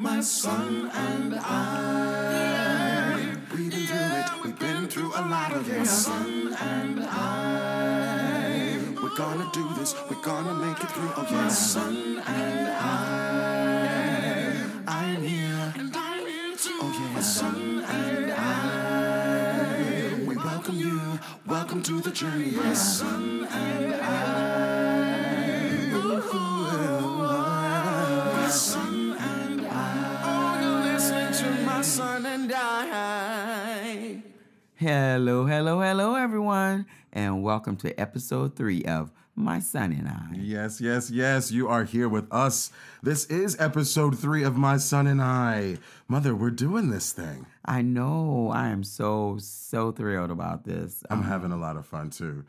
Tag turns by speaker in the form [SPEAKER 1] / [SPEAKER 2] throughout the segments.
[SPEAKER 1] my son and I. We've been through it, we've been through a lot of it. My son and I. We're gonna do this, we're gonna make it through. Oh yeah, my son and I. I'm here, and I'm here too. Oh yeah, my son and I. We welcome you, welcome to the journey. My son and I. Ooh,
[SPEAKER 2] Hello, hello, hello, everyone, and welcome to episode three of My Son and I.
[SPEAKER 3] Yes, yes, yes. You are here with us. This is episode three of My Son and I. Mother, we're doing this thing.
[SPEAKER 2] I know I am so, so thrilled about this.
[SPEAKER 3] I'm having a lot of fun too.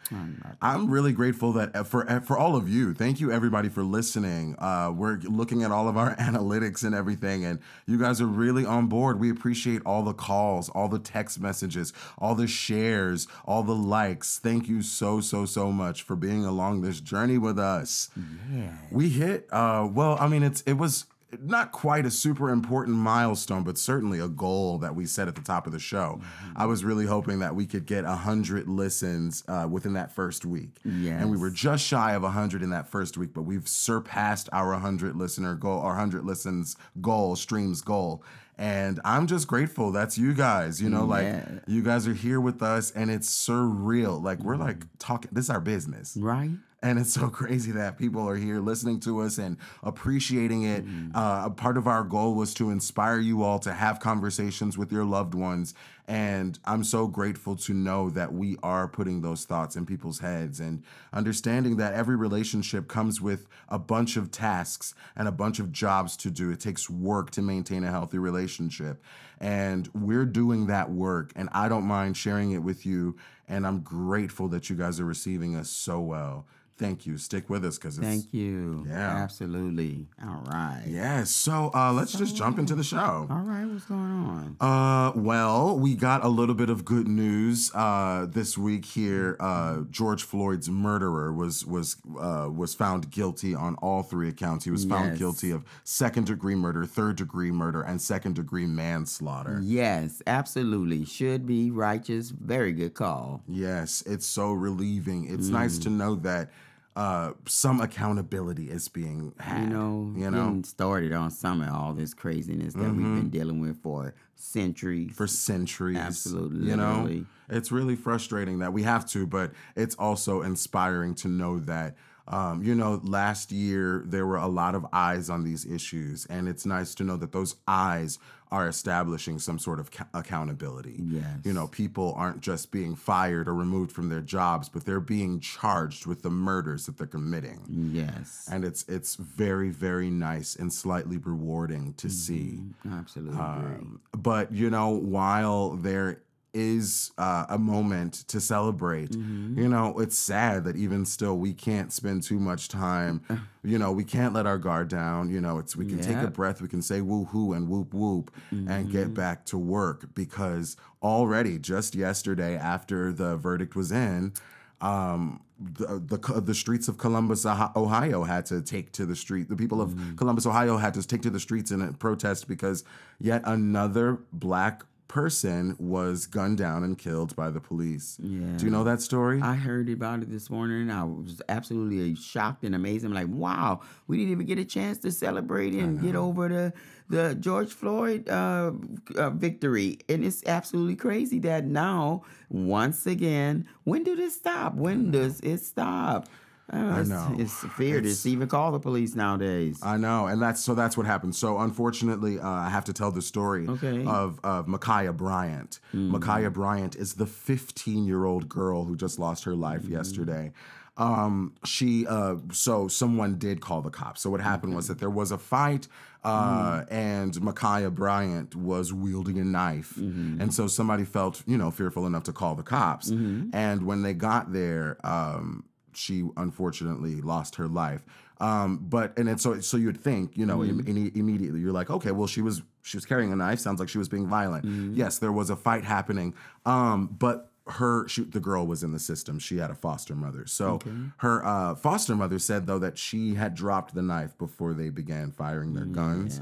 [SPEAKER 3] I'm really grateful that uh, for for all of you. Thank you everybody for listening. Uh, we're looking at all of our analytics and everything, and you guys are really on board. We appreciate all the calls, all the text messages, all the shares, all the likes. Thank you so so so much for being along this journey with us.
[SPEAKER 2] Yeah.
[SPEAKER 3] We hit. Uh, well, I mean, it's it was not quite a super important milestone, but certainly a goal that we set at the top of the show. I was really hoping that we could get hundred listens uh, within that first week, and we were just shy of hundred in that first week. But we've surpassed our hundred listener goal, our hundred listens goal, streams goal. And I'm just grateful. That's you guys. You know, like you guys are here with us, and it's surreal. Like we're like talking. This is our business.
[SPEAKER 2] Right?
[SPEAKER 3] And it's so crazy that people are here listening to us and appreciating it. Uh, a part of our goal was to inspire you all to have conversations with your loved ones. And I'm so grateful to know that we are putting those thoughts in people's heads and understanding that every relationship comes with a bunch of tasks and a bunch of jobs to do. It takes work to maintain a healthy relationship. And we're doing that work. And I don't mind sharing it with you. And I'm grateful that you guys are receiving us so well. Thank you. Stick with us because it's
[SPEAKER 2] Thank you.
[SPEAKER 3] Yeah.
[SPEAKER 2] Absolutely. All right.
[SPEAKER 3] yeah. So uh, let's just jump into the show.
[SPEAKER 2] All right. What's going on?
[SPEAKER 3] Uh, well, we got a little bit of good news uh, this week here. Uh, George Floyd's murderer was was uh, was found guilty on all three accounts. He was found
[SPEAKER 2] Yes.
[SPEAKER 3] guilty of second degree murder, third degree murder, and second degree manslaughter.
[SPEAKER 2] Yes, absolutely. Should be righteous. Very good call.
[SPEAKER 3] Yes, it's so relieving. It's nice
[SPEAKER 2] Mm.
[SPEAKER 3] to know that uh, some accountability is being had.
[SPEAKER 2] You know,
[SPEAKER 3] you know,
[SPEAKER 2] started on some of all this craziness that we've been dealing with for centuries.
[SPEAKER 3] for centuries.
[SPEAKER 2] Absolutely,
[SPEAKER 3] You know, it's really frustrating that we have to, but it's also inspiring to know that. Um, you know, last year there were a lot of eyes on these issues, and it's nice to know that those eyes are establishing some sort of ca- accountability.
[SPEAKER 2] Yes.
[SPEAKER 3] You know, people aren't just being fired or removed from their jobs, but they're being charged with the murders that they're committing
[SPEAKER 2] yes,
[SPEAKER 3] and it's it's very very nice and slightly rewarding to see
[SPEAKER 2] absolutely.
[SPEAKER 3] um, but you know while there is uh, a moment to celebrate. You know it's sad that even still we can't spend too much time you know we can't let our guard down. You know it's we can take a breath we can say woo hoo and whoop whoop and get back to work because already just yesterday after the verdict was in um, the, the the streets of Columbus, Ohio, had to take to the street. The people of Columbus, Ohio, had to take to the streets in a protest because yet another black person was gunned down and killed by the police.
[SPEAKER 2] Yeah.
[SPEAKER 3] Do you know that story?
[SPEAKER 2] I heard about it this morning. I was absolutely shocked and amazed. I'm like, wow, we didn't even get a chance to celebrate and get over the the George Floyd uh, uh, victory. And it's absolutely crazy that now, once again, when do it stop? When does it stop? Uh, it's,
[SPEAKER 3] know.
[SPEAKER 2] It's fear
[SPEAKER 3] It's-
[SPEAKER 2] to even call the police nowadays.
[SPEAKER 3] I know, and that's so that's what happened. So unfortunately, uh, I have to tell the story
[SPEAKER 2] Okay.
[SPEAKER 3] of of Ma'Khia Bryant. Ma'Khia Bryant is the 15 year old girl who just lost her life yesterday. Um, she uh, so someone did call the cops. So what happened was that there was a fight, uh, and Ma'Khia Bryant was wielding a knife, and so somebody felt you know fearful enough to call the cops. And when they got there, um, she unfortunately lost her life. Um, but and it's so so you'd think you know im- im- immediately you're like okay well she was she was carrying a knife sounds like she was being violent. Yes, there was a fight happening. Um, but her she, the girl was in the system. She had a foster mother. So her uh, foster mother said though that she had dropped the knife before they began firing their guns.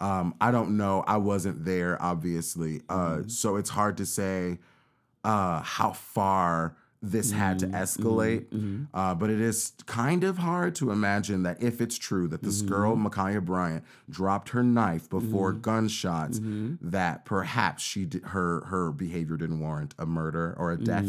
[SPEAKER 3] Um, I don't know. I wasn't there, obviously. Uh,
[SPEAKER 2] Mm-hmm.
[SPEAKER 3] so it's hard to say uh, how far this had
[SPEAKER 2] Mm-hmm.
[SPEAKER 3] to escalate. Uh, but it is kind of hard to imagine that if it's true that this girl,
[SPEAKER 2] Mm-hmm.
[SPEAKER 3] Ma'Khia Bryant, dropped her knife before gunshots,
[SPEAKER 2] Mm-hmm.
[SPEAKER 3] that perhaps she did, her her behavior didn't warrant a murder or a death.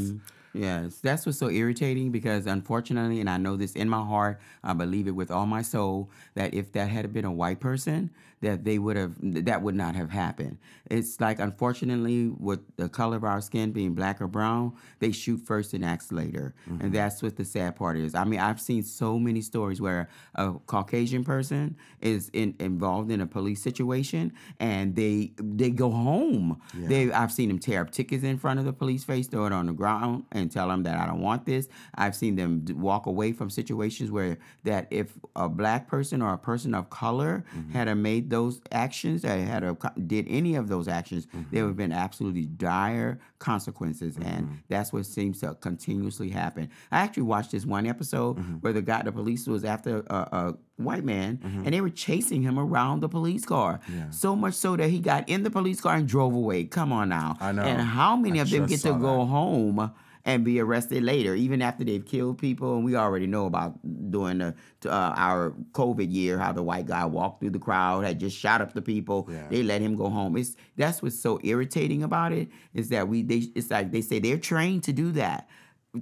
[SPEAKER 2] Mm-hmm. Yes, that's what's so irritating because unfortunately, and I know this in my heart, I believe it with all my soul, that if that had been a white person, that they would have, that would not have happened. It's like, unfortunately, with the color of our skin being black or brown, they shoot first and act later. And that's what the sad part is. I mean, I've seen so many stories where a Caucasian person is in, involved in a police situation and they they go home. They I've seen them tear up tickets in front of the police face, throw it on the ground, and tell them that I don't want this. I've seen them walk away from situations where that if a black person or a person of color mm-hmm. had a made those actions, that had a, did any of those actions, there would mm-hmm. have been absolutely dire consequences, and mm-hmm. that's what seems to continuously happen. I actually watched this one episode where the guy, the police was after a, a white man, and they were chasing him around the police car. So much so that he got in the police car and drove away. Come on now.
[SPEAKER 3] I know.
[SPEAKER 2] And how many
[SPEAKER 3] I
[SPEAKER 2] of them get to
[SPEAKER 3] saw
[SPEAKER 2] go home and be arrested later, even after they've killed people? And we already know about during the uh, our COVID year how the white guy walked through the crowd, had just shot up the people.
[SPEAKER 3] Yeah.
[SPEAKER 2] They let him go home. It's that's what's so irritating about it is that we they it's like they say they're trained to do that.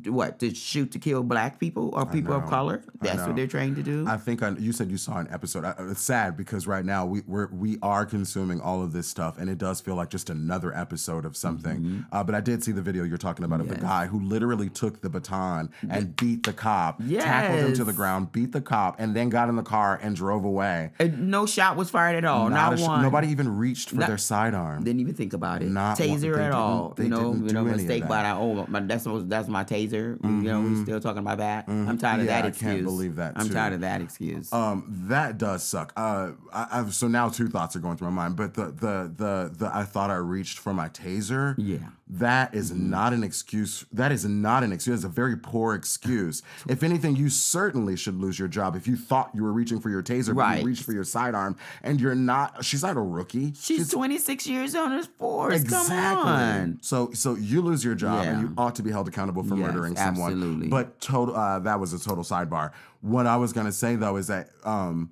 [SPEAKER 2] What to shoot to kill black people or people of color? That's what they're trained to do.
[SPEAKER 3] I think I, you said you saw an episode. I, it's sad because right now we we're, we are consuming all of this stuff, and it does feel like just another episode of something. Uh, but I did see the video you're talking about of the
[SPEAKER 2] Mm-hmm.
[SPEAKER 3] Guy who literally took the baton and beat the cop, tackled him to the ground, beat the cop, and then got in the car and drove away.
[SPEAKER 2] And no shot was fired at all. Not,
[SPEAKER 3] a sh-
[SPEAKER 2] one.
[SPEAKER 3] nobody even reached for
[SPEAKER 2] Not-
[SPEAKER 3] their sidearm.
[SPEAKER 2] Didn't even think about it.
[SPEAKER 3] Not one-
[SPEAKER 2] taser
[SPEAKER 3] they
[SPEAKER 2] at all. you know,
[SPEAKER 3] didn't
[SPEAKER 2] you know, mistake by
[SPEAKER 3] that.
[SPEAKER 2] that. Oh, my, that's my, that's my taser. You know, we're still talking about that. I'm tired of
[SPEAKER 3] Yeah,
[SPEAKER 2] that
[SPEAKER 3] I can't believe that,
[SPEAKER 2] I'm tired of that excuse.
[SPEAKER 3] Um, that does suck. Uh, I, I've so now two thoughts are going through my mind. But the the the the I thought I reached for my taser.
[SPEAKER 2] Yeah.
[SPEAKER 3] that is not an excuse. That is not an excuse. It's a very poor excuse. if anything, you certainly should lose your job if you thought you were reaching for your taser, but you reached for your sidearm, and you're not. She's not a rookie.
[SPEAKER 2] She's 26 years on this force.
[SPEAKER 3] Exactly.
[SPEAKER 2] Come on.
[SPEAKER 3] So so you lose your job and you ought to be held accountable for
[SPEAKER 2] Yes,
[SPEAKER 3] murdering someone.
[SPEAKER 2] absolutely.
[SPEAKER 3] But total uh, that was a total sidebar. What I was gonna say though is that um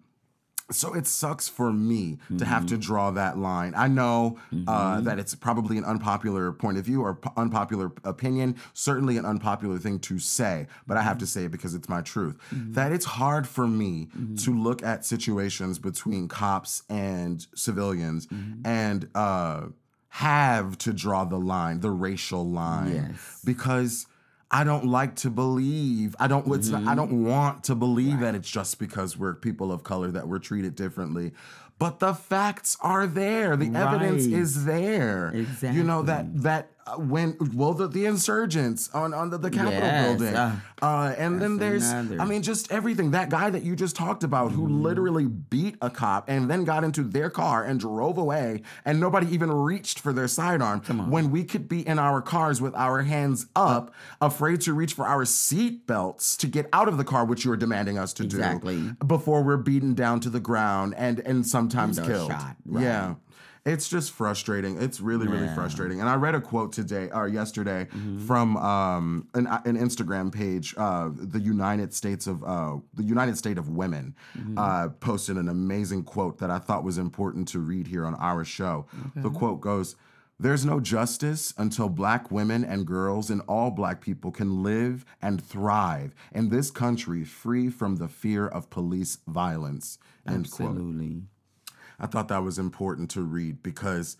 [SPEAKER 3] so it sucks for me to have
[SPEAKER 2] Mm-hmm.
[SPEAKER 3] to draw that line. I know uh, that it's probably an unpopular point of view or p- unpopular opinion, certainly an unpopular thing to say, but I have to
[SPEAKER 2] Mm-hmm.
[SPEAKER 3] say it because it's my truth. That it's hard for me
[SPEAKER 2] Mm-hmm.
[SPEAKER 3] to look at situations between cops and civilians
[SPEAKER 2] Mm-hmm.
[SPEAKER 3] and uh, have to draw the line, the racial line,
[SPEAKER 2] Yes.
[SPEAKER 3] because. I don't like to believe. I don't. It's not, I
[SPEAKER 2] Mm-hmm.
[SPEAKER 3] don't want to believe that it's just because we're people of color that we're treated differently. But the facts are there. The evidence is there. You know that that when well the, the insurgents on on the, the Capitol
[SPEAKER 2] Yes,
[SPEAKER 3] building,
[SPEAKER 2] uh,
[SPEAKER 3] uh, and then there's
[SPEAKER 2] another.
[SPEAKER 3] I mean just everything. That guy that you just talked about who
[SPEAKER 2] Mm-hmm.
[SPEAKER 3] literally beat a cop and then got into their car and drove away, and nobody even reached for their sidearm. When we could be in our cars with our hands up, afraid to reach for our seat belts to get out of the car, which you are demanding us to
[SPEAKER 2] Exactly.
[SPEAKER 3] do before we're beaten down to the ground and and sometimes
[SPEAKER 2] And
[SPEAKER 3] killed.
[SPEAKER 2] shot, right.
[SPEAKER 3] Yeah. It's just frustrating. It's really, really frustrating. And I read a quote today or yesterday
[SPEAKER 2] Mm-hmm.
[SPEAKER 3] from um, an, an Instagram page. Uh, the United States of uh, the United State of Women
[SPEAKER 2] Mm-hmm.
[SPEAKER 3] uh, posted an amazing quote that I thought was important to read here on our show. The quote goes. There's no justice until black women and girls and all black people can live and thrive in this country free from the fear of police violence. End quote. I thought that was important to read because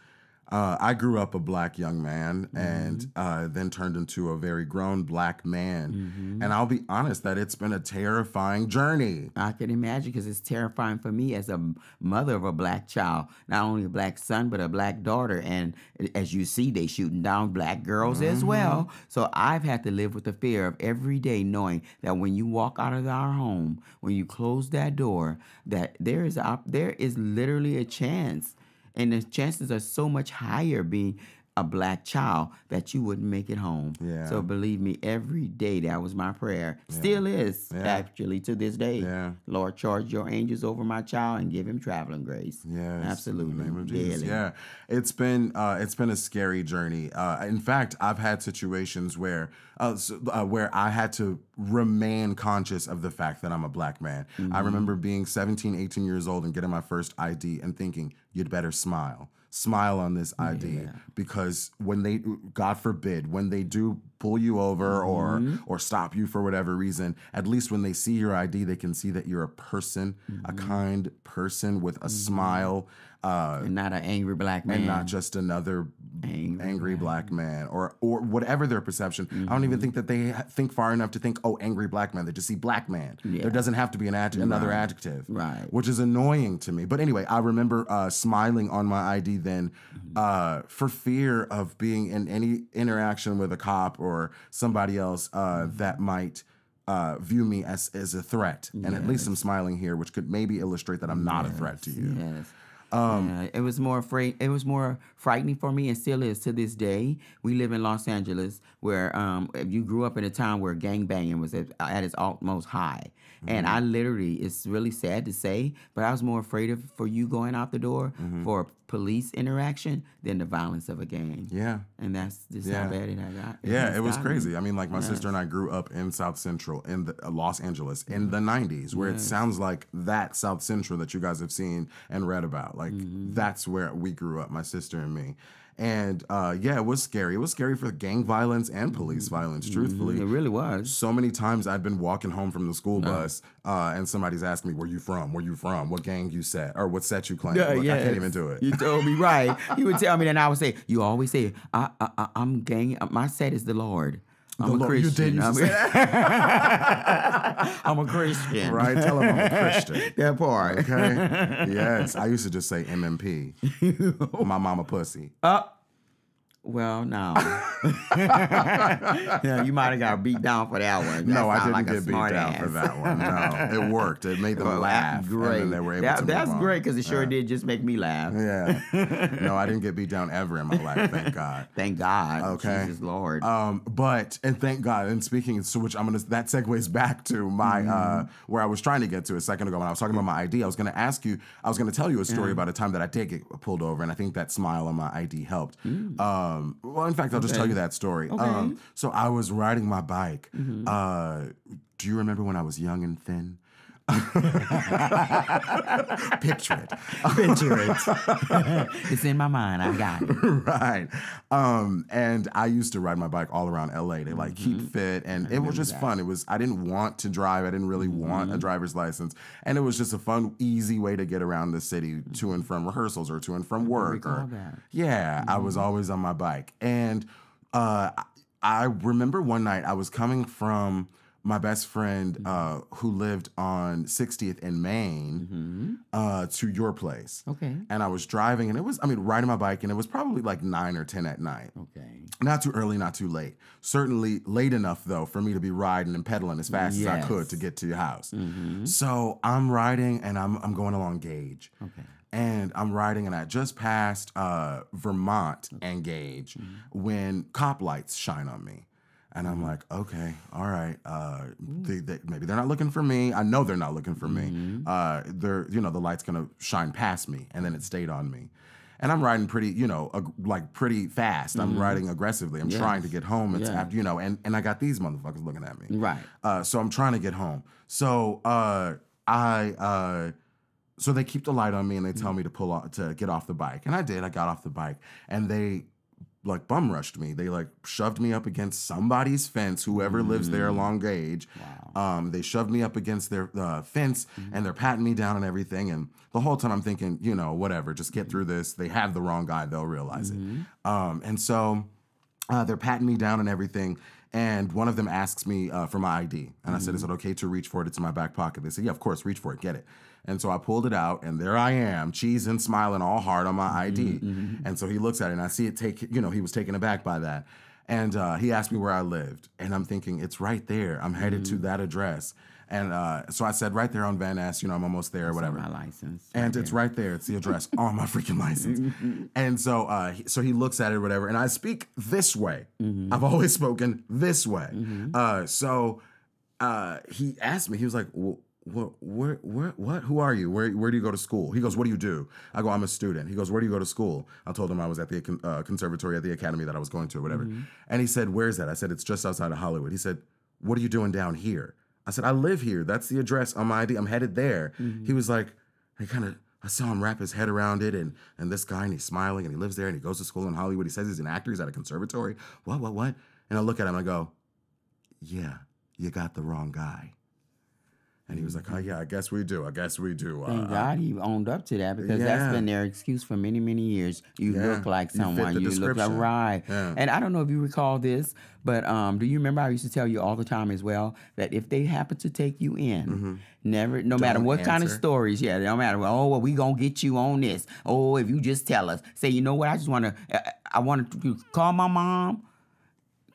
[SPEAKER 3] uh, I grew up a black young man and uh, then turned into a very grown black man. And I'll be honest that it's been a terrifying journey.
[SPEAKER 2] I can imagine because it's terrifying for me as a mother of a black child, not only a black son but a black daughter. And as you see, they shooting down black girls as well. So I've had to live with the fear of every day knowing that when you walk out of our home, when you close that door, that there is a, there is literally a chance, and the chances are so much higher being a black child that you wouldn't make it home.
[SPEAKER 3] Yeah.
[SPEAKER 2] So believe me, every day that was my prayer. Still is
[SPEAKER 3] Yeah.
[SPEAKER 2] actually to this day.
[SPEAKER 3] Yeah.
[SPEAKER 2] Lord, charge your angels over my child and give him traveling grace.
[SPEAKER 3] Yes,
[SPEAKER 2] absolutely.
[SPEAKER 3] In the name of Jesus.
[SPEAKER 2] Daily.
[SPEAKER 3] Yeah, it's been uh, it's been a scary journey. Uh, in fact, I've had situations where uh, so- uh, where I had to remain conscious of the fact that I'm a black man.
[SPEAKER 2] Mm-hmm.
[SPEAKER 3] I remember being 17, 18 years old and getting my first ID and thinking, "You'd better smile." Smile on this ID because when they, God forbid, when they do pull you over or
[SPEAKER 2] Mm-hmm.
[SPEAKER 3] or stop you for whatever reason, at least when they see your ID, they can see that you're a person, a
[SPEAKER 2] Mm-hmm.
[SPEAKER 3] kind person with a smile, uh,
[SPEAKER 2] And not an angry black man.
[SPEAKER 3] and not just another
[SPEAKER 2] Angry
[SPEAKER 3] angry, black man or or whatever their perception. I don't even think that they think far enough to think, oh, angry black man. They just see black man. There doesn't have to be an adj- another adjective,
[SPEAKER 2] Right.
[SPEAKER 3] Which is annoying to me. But anyway, I remember uh, smiling on my ID then uh, for fear of being in any interaction with a cop or somebody else uh, that might. Uh, view me as as a threat, and at least I'm smiling here, which could maybe illustrate that I'm not a threat to you.
[SPEAKER 2] Yes. Um, it was more afraid. It was more frightening for me, and still is to this day. We live in Los Angeles, where um, if you grew up in a town where gang banging was at, at its utmost high, and I literally, it's really sad to say, but I was more afraid of for you going out the door for a police interaction than the violence of a gang.
[SPEAKER 3] Yeah.
[SPEAKER 2] and that's just
[SPEAKER 3] Yeah.
[SPEAKER 2] how bad it got.
[SPEAKER 3] Yeah, it was crazy. I mean, like my sister and I grew up in South Central in the, uh, Los Angeles in the '90s, where it sounds like that South Central that you guys have seen and read about. Like that's where we grew up, my sister and me. And uh, yeah, it was scary. It was scary for gang violence and police violence. Truthfully,
[SPEAKER 2] It really was.
[SPEAKER 3] so many times I'd been walking home from the school bus, uh, and somebody's asked me, "Where you from? Where you from? What gang you set, or what set you claim?"
[SPEAKER 2] Yeah,
[SPEAKER 3] Look, I can't even do it.
[SPEAKER 2] You told me right. You would tell me, and I would say, "You always say, I, I, I, I'm gang. My set is the Lord. I'm
[SPEAKER 3] The
[SPEAKER 2] a
[SPEAKER 3] Lord- you
[SPEAKER 2] Christian.
[SPEAKER 3] did used
[SPEAKER 2] I'm,
[SPEAKER 3] say
[SPEAKER 2] I'm a Christian.
[SPEAKER 3] right? Tell them I'm a Christian.
[SPEAKER 2] That part.
[SPEAKER 3] Okay. yes, I used to just say MMP. My mama pussy.
[SPEAKER 2] Uh, Well, no. yeah, you might have got beat down for that one. That
[SPEAKER 3] no, I didn't
[SPEAKER 2] like
[SPEAKER 3] get beat down
[SPEAKER 2] ass.
[SPEAKER 3] for that one. No, it worked. It made them
[SPEAKER 2] Well,
[SPEAKER 3] laugh.
[SPEAKER 2] that's great.
[SPEAKER 3] They were able
[SPEAKER 2] That-
[SPEAKER 3] to
[SPEAKER 2] that's great because it sure did just make me laugh.
[SPEAKER 3] Yeah. No, I didn't get beat down ever in my life. Thank God.
[SPEAKER 2] Thank God.
[SPEAKER 3] Okay.
[SPEAKER 2] Jesus Lord.
[SPEAKER 3] Um, but and thank God. And speaking, so which I'm gonna that segues back to my
[SPEAKER 2] Mm-hmm.
[SPEAKER 3] uh, where I was trying to get to a second ago when I was talking about my ID. I was gonna ask you. I was gonna tell you a story about a time that I did get pulled over, and I think that smile on my ID helped. Um, well, in fact, I'll just tell
[SPEAKER 2] Mm.
[SPEAKER 3] You that story.
[SPEAKER 2] Okay. Mm-hmm.
[SPEAKER 3] Um, so I was riding my bike. Uh, do you remember when I was young and thin? Picture it.
[SPEAKER 2] Picture it. it's in my mind. I got it.
[SPEAKER 3] right. Um, and I used to ride my bike all around LA to like keep fit, and it was just fun. It was I didn't want to drive. I didn't really want a driver's license, and it was just a fun, easy way to get around the city to and from rehearsals or to and from work. Or,
[SPEAKER 2] that.
[SPEAKER 3] yeah, I was always on my bike, and uh, I- I remember one night I was coming from my best friend uh, who lived on 60th in Main uh, to your place
[SPEAKER 2] Okay.
[SPEAKER 3] and I was driving, and it was, I mean, riding my bike, and it was probably like nine or 10 at night.
[SPEAKER 2] Okay.
[SPEAKER 3] Not too early, not too late. Certainly late enough, though, for me to be riding and pedaling as fast as I could to get to your house. So I'm riding, and I'm, I'm going along Gage.
[SPEAKER 2] Okay.
[SPEAKER 3] And I'm riding, and I just passed uh, Vermont and Gage when cop lights shine on me. And I'm like, okay, all right. Uh, they, they, maybe they're not looking for me. I know they're not looking for me. Uh, they're, you know, the light's gonna shine past me, and then it stayed on me. And I'm riding pretty, you know, ag- like pretty fast. I'm riding aggressively. I'm trying to get home. It's
[SPEAKER 2] Yeah.
[SPEAKER 3] after, you know, and and I got these motherfuckers looking at me.
[SPEAKER 2] Right.
[SPEAKER 3] Uh, so I'm trying to get home. So uh, I uh, so they keep the light on me and they tell me to pull off to get off the bike, and I did. I got off the bike, and they like bum rushed me. They like shoved me up against somebody's fence, whoever lives there along Gage. Um, they shoved me up against their uh, fence and they're patting me down and everything. And the whole time I'm thinking, you know, whatever, just get through this. They have the wrong guy, they'll realize it. Um, and so uh, they're patting me down and everything. And one of them asks me uh, for my ID. And I said, Is it okay to reach for it? It's in my back pocket. They said, Yeah, of course, reach for it, get it. And so I pulled it out, and there I am, cheesing, smiling all hard on my ID. And so he looks at it, and I see it take, you know, he was taken aback by that. And uh, he asked me where I lived. And I'm thinking, It's right there. I'm headed to that address. And uh, so I said, right there on Van Ness, you know, I'm almost there, or whatever.
[SPEAKER 2] My license.
[SPEAKER 3] And it's right there. It's the address on my freaking license. and so, uh, he- so he looks at it, or whatever. And I speak this way. I've always spoken this way. Uh, so uh, he asked me. He was like, "Wh- "What? Where? Where? What? Who are you? Where? Where do you go to school?" He goes, "What do you do?" I go, "I'm a student." He goes, "Where do you go to school?" I told him I was at the uh, conservatory at the academy that I was going to, or whatever. And he said, "Where's that?" I said, "It's just outside of Hollywood." He said, "What are you doing down here?" I said, "I live here. That's the address on my ID. I'm headed there." He was like, he kind of. I saw him wrap his head around it, and and this guy, and he's smiling, and he lives there, and he goes to school in Hollywood. He says he's an actor. He's at a conservatory. What? What? What? And I look at him, and I go, "Yeah, you got the wrong guy." And he was like, "Oh yeah, I guess we do. I guess we do."
[SPEAKER 2] Thank
[SPEAKER 3] Uh,
[SPEAKER 2] God he owned up to that because
[SPEAKER 3] Yeah.
[SPEAKER 2] that's been their excuse for many, many years. You
[SPEAKER 3] Yeah.
[SPEAKER 2] look like
[SPEAKER 3] You
[SPEAKER 2] someone.
[SPEAKER 3] the
[SPEAKER 2] You, look like right.
[SPEAKER 3] Yeah.
[SPEAKER 2] And I don't know if you recall this, but um, do you remember I used to tell you all the time as well that if they happen to take you in, never, no matter
[SPEAKER 3] Mm-hmm. Don't
[SPEAKER 2] what kind of
[SPEAKER 3] answer.
[SPEAKER 2] stories, yeah, no matter. Oh, well, we gonna get you on this. Oh, if you just tell us, say, you know what? I just want to. I want to call my mom.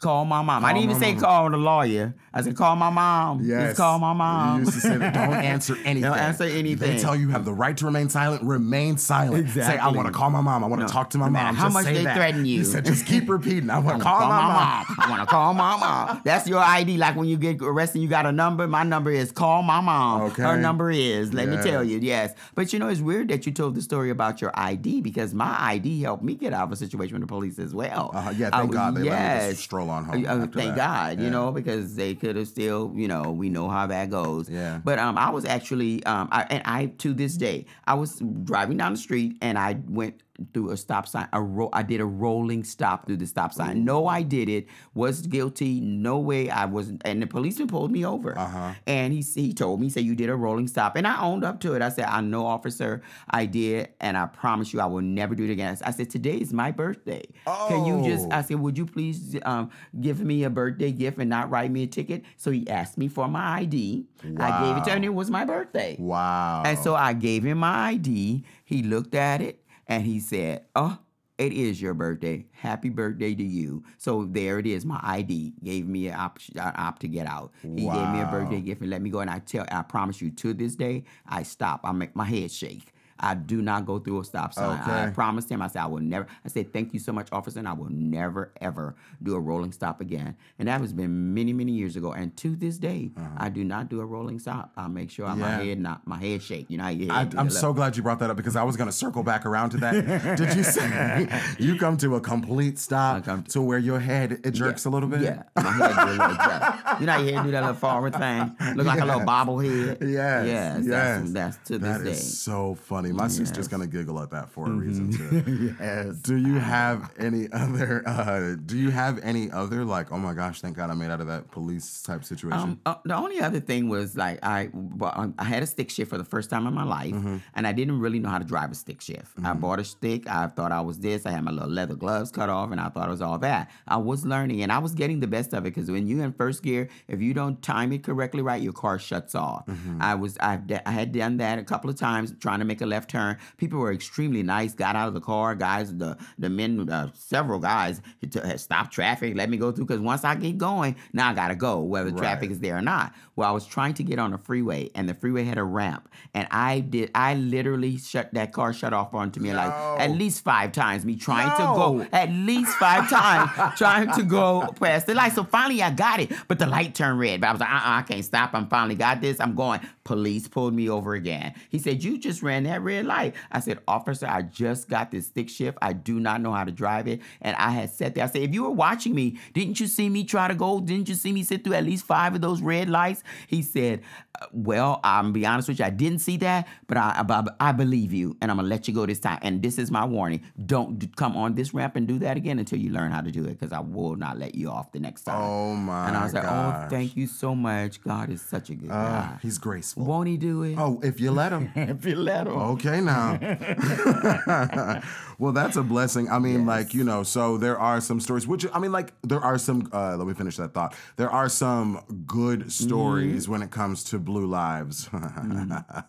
[SPEAKER 2] Call my mom. I didn't even say
[SPEAKER 3] mom.
[SPEAKER 2] call the lawyer. I said call my mom.
[SPEAKER 3] Yes.
[SPEAKER 2] Just call my mom.
[SPEAKER 3] You used to say that. Don't answer anything.
[SPEAKER 2] Don't answer anything.
[SPEAKER 3] They tell you you have the right to remain silent. Remain silent. Exactly. Say, I want to call my mom. I want to talk to my
[SPEAKER 2] no
[SPEAKER 3] mom.
[SPEAKER 2] how
[SPEAKER 3] Just
[SPEAKER 2] much they
[SPEAKER 3] that.
[SPEAKER 2] threaten you.
[SPEAKER 3] He said, just keep repeating. I want to
[SPEAKER 2] Call
[SPEAKER 3] call my mom.
[SPEAKER 2] I want to call my mom. That's your ID. Like when you get arrested, you got a number. My number is call my mom.
[SPEAKER 3] Okay.
[SPEAKER 2] Her number is. Let
[SPEAKER 3] Yeah.
[SPEAKER 2] me tell you. Yes. But you know, it's weird that you told the story about your ID because my ID helped me get out of a situation with the police as well.
[SPEAKER 3] Uh-huh. Yeah, thank
[SPEAKER 2] was-
[SPEAKER 3] God they let me
[SPEAKER 2] yes.
[SPEAKER 3] just stroll on home
[SPEAKER 2] Uh, thank
[SPEAKER 3] that.
[SPEAKER 2] God. You know, because they could have still. You know, we know how that goes.
[SPEAKER 3] Yeah.
[SPEAKER 2] But um, I was actually um, I, and I to this day, I was driving down the street and I went through a stop sign. A ro- I did a rolling stop through the stop sign. No, I did it. Was guilty. No way. I was. And the policeman pulled me over.
[SPEAKER 3] Uh-huh.
[SPEAKER 2] And he he told me, he said you did a rolling stop, and I owned up to it. I said, I know, officer, I did, and I promise you, I will never do it again. I said, today is my birthday. Can you just?
[SPEAKER 3] Oh.
[SPEAKER 2] I said, would you please um, give me a birthday gift and not write me a ticket? So he asked me for my ID. I gave it to him, it was my birthday.
[SPEAKER 3] Wow.
[SPEAKER 2] And so I gave him my ID. He looked at it and he said, Oh, it is your birthday. Happy birthday to you. So there it is. My ID gave me an op, an op to get out. He gave me a birthday gift and let me go. And I tell, I promise you, to this day, I stop. I make my head shake. I do not go through a stop sign. I promised him. I said I will never. I said thank you so much, officer, and I will never ever do a rolling stop again. And that has been many many years ago. And to this day, I do not do a rolling stop. I make sure my
[SPEAKER 3] Uh-huh.
[SPEAKER 2] Head not my head shake. You know,
[SPEAKER 3] I, I'm so glad you brought that up because I was going to circle back around to that. Did you say you come to a complete stop
[SPEAKER 2] come
[SPEAKER 3] to, where your head it jerks a little bit?
[SPEAKER 2] Yeah, my head do a little jerk. You know how your head do that little forward thing? Look like a little bobblehead.
[SPEAKER 3] Yes.
[SPEAKER 2] Yes.
[SPEAKER 3] yes.
[SPEAKER 2] That's, that's to this
[SPEAKER 3] That
[SPEAKER 2] day.
[SPEAKER 3] is so funny. My sister's gonna giggle at that for a reason too.
[SPEAKER 2] Mm-hmm. yes.
[SPEAKER 3] Do you have any other? Uh, do you have any other like? Oh my gosh! Thank God I made out of that police type situation.
[SPEAKER 2] Um, uh, the only other thing was like I, well, um, I had a stick shift for the first time in my life,
[SPEAKER 3] Mm-hmm.
[SPEAKER 2] and I didn't really know how to drive a stick shift. I bought a stick. I thought I was this. I had my little leather gloves cut off, and I thought it was all that. I was learning, and I was getting the best of it because when you're in first gear, if you don't time it correctly right, your car shuts off.
[SPEAKER 3] Mm-hmm.
[SPEAKER 2] I was I, I had done that a couple of times trying to make a left turn. People were extremely nice. Got out of the car, guys. The the men, uh, several guys, had stopped traffic, let me go through because once I get going, now I gotta go whether traffic is there or not. Well, I was trying to get on a freeway, and the freeway had a ramp, and I did. I literally shut that car shut off onto me like at least five times. Me trying to go at least five times, trying to go past the light. So finally, I got it, but the light turned red. But I was like, uh, uh I can't stop. I'm finally got this. I'm going. Police pulled me over again. He said, "You just ran that red light." I said, "Officer, I just got this stick shift. I do not know how to drive it." And I had sat there. I said, "If you were watching me, didn't you see me try to go? Didn't you see me sit through at least five of those red lights?" He said, "Uh, "Well, I'm gonna be honest with you. I didn't see that, but I, I, I believe you, and I'm gonna let you go this time. And this is my warning: don't come on this ramp and do that again until you learn how to do it, because I will not let you off the next time."
[SPEAKER 3] Oh my
[SPEAKER 2] And I was like, "Oh, thank you so much. God is such a good
[SPEAKER 3] Uh,
[SPEAKER 2] guy.
[SPEAKER 3] he's graceful.
[SPEAKER 2] Won't he do it?
[SPEAKER 3] Oh, if you let him.
[SPEAKER 2] if you let him."
[SPEAKER 3] Okay, now. well, that's a blessing. I mean, like, you know, so there are some stories, which, I mean, like, there are some, uh, let me finish that thought. There are some good stories when it comes to blue lives. that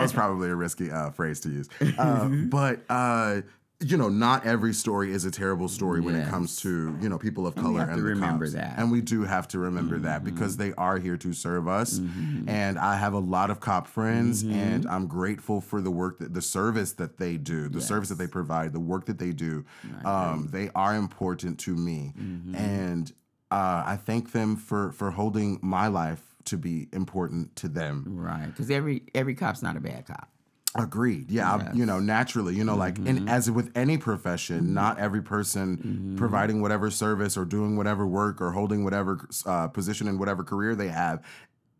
[SPEAKER 3] was probably a risky uh, phrase to use. Uh, but, uh, you know, not every story is a terrible story when it comes to you know people of color and the
[SPEAKER 2] remember
[SPEAKER 3] cops.
[SPEAKER 2] that. Mm-hmm.
[SPEAKER 3] and we do have to remember that because they are here to serve us. And I have a lot of cop friends,
[SPEAKER 2] Mm-hmm.
[SPEAKER 3] and I'm grateful for the work that the service that they do, the service that they provide, the work that they do. Um, they are important to me,
[SPEAKER 2] Mm-hmm.
[SPEAKER 3] and uh, I thank them for for holding my life to be important to them.
[SPEAKER 2] Right. Because every every cop's not a bad cop.
[SPEAKER 3] Agreed. Yeah, I- you know, naturally, you know, like,
[SPEAKER 2] Mm-hmm.
[SPEAKER 3] and as with any profession, not every person
[SPEAKER 2] Mm-hmm.
[SPEAKER 3] providing whatever service or doing whatever work or holding whatever uh, position in whatever career they have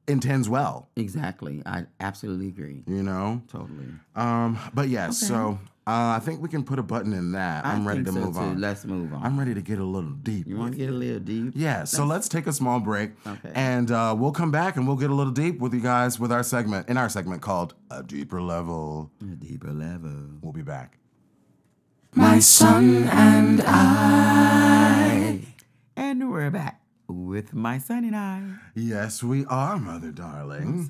[SPEAKER 3] intends well.
[SPEAKER 2] Exactly. I absolutely agree.
[SPEAKER 3] You know,
[SPEAKER 2] Totally.
[SPEAKER 3] um, but yes. So uh, I think we can put a button in that. I'm
[SPEAKER 2] I
[SPEAKER 3] ready
[SPEAKER 2] think
[SPEAKER 3] to
[SPEAKER 2] so,
[SPEAKER 3] move
[SPEAKER 2] too.
[SPEAKER 3] on.
[SPEAKER 2] Let's move on.
[SPEAKER 3] I'm ready to get a little deep.
[SPEAKER 2] you want to get a little deep?
[SPEAKER 3] yeah, so let's take a small break.
[SPEAKER 2] Okay.
[SPEAKER 3] And uh, we'll come back and we'll get a little deep with you guys with our segment, in our segment called A Deeper Level.
[SPEAKER 2] A deeper level.
[SPEAKER 3] We'll be back.
[SPEAKER 1] My son and I.
[SPEAKER 2] And we're back with my son and I.
[SPEAKER 3] Yes, we are, Mother Darling.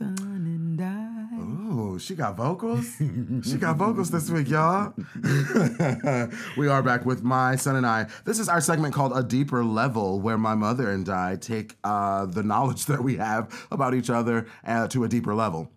[SPEAKER 2] Son and I.
[SPEAKER 3] Ooh, she got vocals. she got vocals this week, y'all. we are back with my son and I. This is our segment called A Deeper Level, where my mother and I take uh, the knowledge that we have about each other uh, to a deeper level.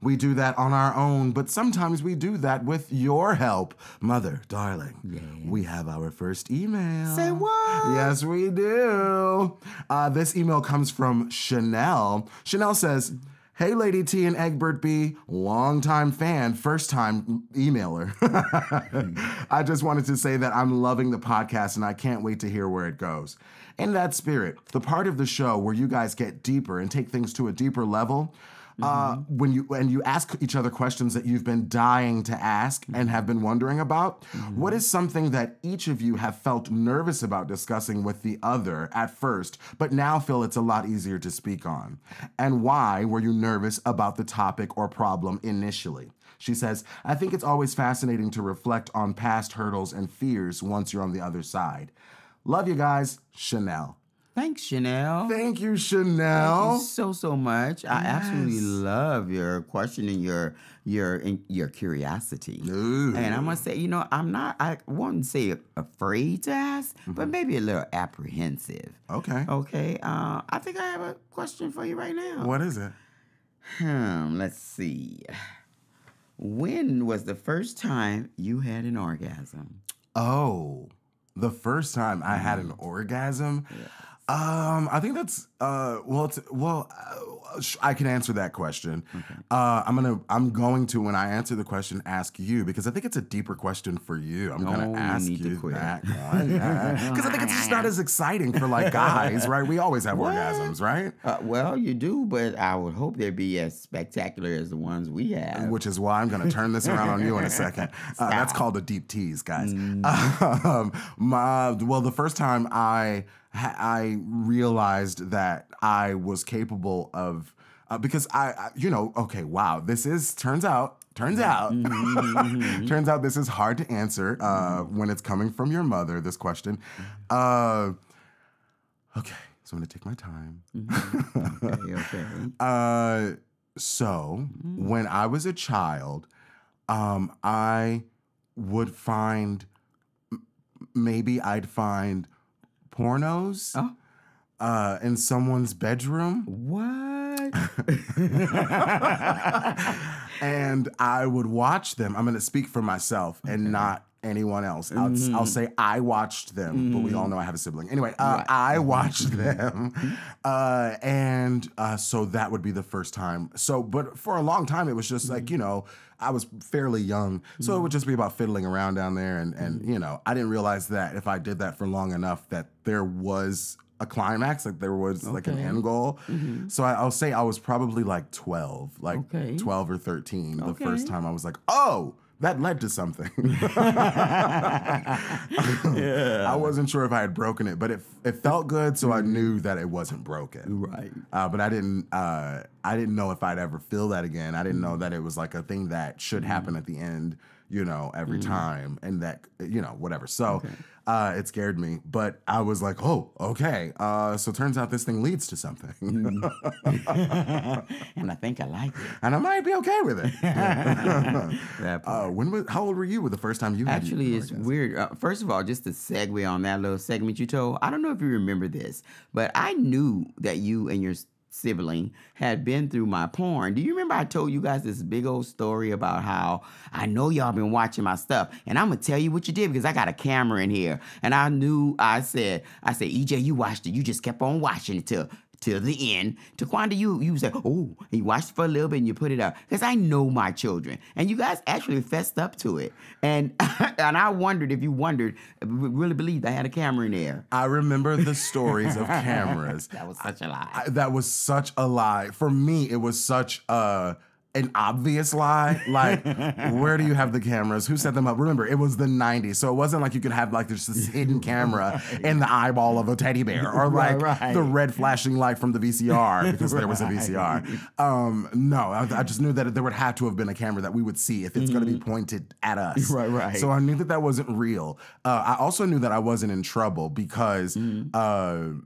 [SPEAKER 3] We do that on our own, but sometimes we do that with your help, Mother Darling. We have our first email.
[SPEAKER 2] Say what?
[SPEAKER 3] Yes, we do. Uh, this email comes from Chanel. Chanel says, Hey, Lady T and Egbert B, longtime fan, first time emailer. Hmm. I just wanted to say that I'm loving the podcast and I can't wait to hear where it goes. In that spirit, the part of the show where you guys get deeper and take things to a deeper level, uh, mm-hmm. when you and you ask each other questions that you've been dying to ask and mm-hmm. have been wondering about, mm-hmm. what is something that each of you have felt nervous about discussing with the other at first, but now feel it's a lot easier to speak on? And why were you nervous about the topic or problem initially? She says, I think it's always fascinating to reflect on past hurdles and fears once you're on the other side. Love you guys, Chanel.
[SPEAKER 2] Thanks, Chanel.
[SPEAKER 3] Thank you,
[SPEAKER 2] Thank
[SPEAKER 3] Chanel.
[SPEAKER 2] you so so much. I absolutely love your question and your your your curiosity.
[SPEAKER 3] Ooh.
[SPEAKER 2] And I must say, you know, I'm not. I wouldn't say afraid to ask, but maybe a little apprehensive.
[SPEAKER 3] Okay.
[SPEAKER 2] Okay. Uh, I think I have a question for you right now.
[SPEAKER 3] What is it?
[SPEAKER 2] Hmm. Let's see. When was the first time you had an orgasm?
[SPEAKER 3] Oh, the first time I had an orgasm. Um, I think that's uh, well, it's, well, uh, sh- I can answer that question. Okay. Uh, I'm gonna, I'm going to when I answer the question, ask you because I think it's a deeper question for you. I'm
[SPEAKER 2] Oh,
[SPEAKER 3] gonna ask you that because I think it's just not as exciting for like guys, right? We always have orgasms, right?
[SPEAKER 2] Uh, well, you do, but I would hope they'd be as spectacular as the ones we have.
[SPEAKER 3] which is why I'm going to turn this around on you in a second. Uh, that's called a deep tease, guys. Um, my, well, the first time I I realized that I was capable of uh, because I, I you know okay wow this is turns out turns out. turns out this is hard to answer uh, when it's coming from your mother this question. Uh, okay so I'm gonna take my time.
[SPEAKER 2] Okay, okay.
[SPEAKER 3] uh, so when I was a child, um, I would find maybe I'd find pornos
[SPEAKER 2] Oh.
[SPEAKER 3] uh, in someone's bedroom,
[SPEAKER 2] What?
[SPEAKER 3] and I would watch them. I'm going to speak for myself and not anyone else. I'll, I'll mm-hmm. say I watched them, but we all mm-hmm. know I have a sibling. Anyway, uh,
[SPEAKER 2] Right.
[SPEAKER 3] I mm-hmm. watched them, uh, and uh, so that would be the first time. So, but for a long time, it was just like you know. I was fairly young, so it would just be about fiddling around down there, and and you know, I didn't realize that if I did that for long enough, that there was a climax, like there was like an end goal. So I, I'll say I was probably like twelve, like
[SPEAKER 2] Okay.
[SPEAKER 3] twelve or thirteen, the first time I was like, oh, that led to something. yeah. I wasn't sure if I had broken it, but it it felt good, so I knew that it wasn't broken.
[SPEAKER 2] right.
[SPEAKER 3] Uh, but I didn't uh, I didn't know if I'd ever feel that again. I didn't know that it was like a thing that should happen at the end you know, every
[SPEAKER 2] Mm-hmm.
[SPEAKER 3] time, and that you know, whatever. So uh, it scared me, but I was like, oh, okay. Uh, so turns out this thing leads to something,
[SPEAKER 2] and I think I like it.
[SPEAKER 3] and I might be okay with it. Uh, when was? How old were you? With the first time you had
[SPEAKER 2] Actually, it's weird. Uh, first of all, just to segue on that little segment you told, I don't know if you remember this, but I knew that you and your sibling had been through my porn. Do you remember I told you guys this big old story about how I know y'all been watching my stuff, and I'm gonna tell you what you did because I got a camera in here, and I knew I said, I said, EJ, you watched it. You just kept on watching it till till the end. Taquanda, you you said, oh, you watched for a little bit and you put it up. Because I know my children. And you guys actually fessed up to it. And and I wondered if you wondered, really believed I had a camera in there.
[SPEAKER 3] I remember the stories of cameras.
[SPEAKER 2] That was such a lie.
[SPEAKER 3] I, that was such a lie. For me, it was such a an obvious lie. Like, where do you have the cameras? Who set them up? Remember, it was the 90s. So it wasn't like you could have like this, this hidden camera in the eyeball of a teddy bear or like
[SPEAKER 2] right.
[SPEAKER 3] the red flashing light from the VCR because there was a VCR. Um, no, I, I just knew that there would have to have been a camera that we would see if it's going to be pointed at us.
[SPEAKER 2] Mm-hmm. Right, right.
[SPEAKER 3] So I knew that that wasn't real. Uh, I also knew that I wasn't in trouble because
[SPEAKER 2] Mm-hmm.
[SPEAKER 3] uh,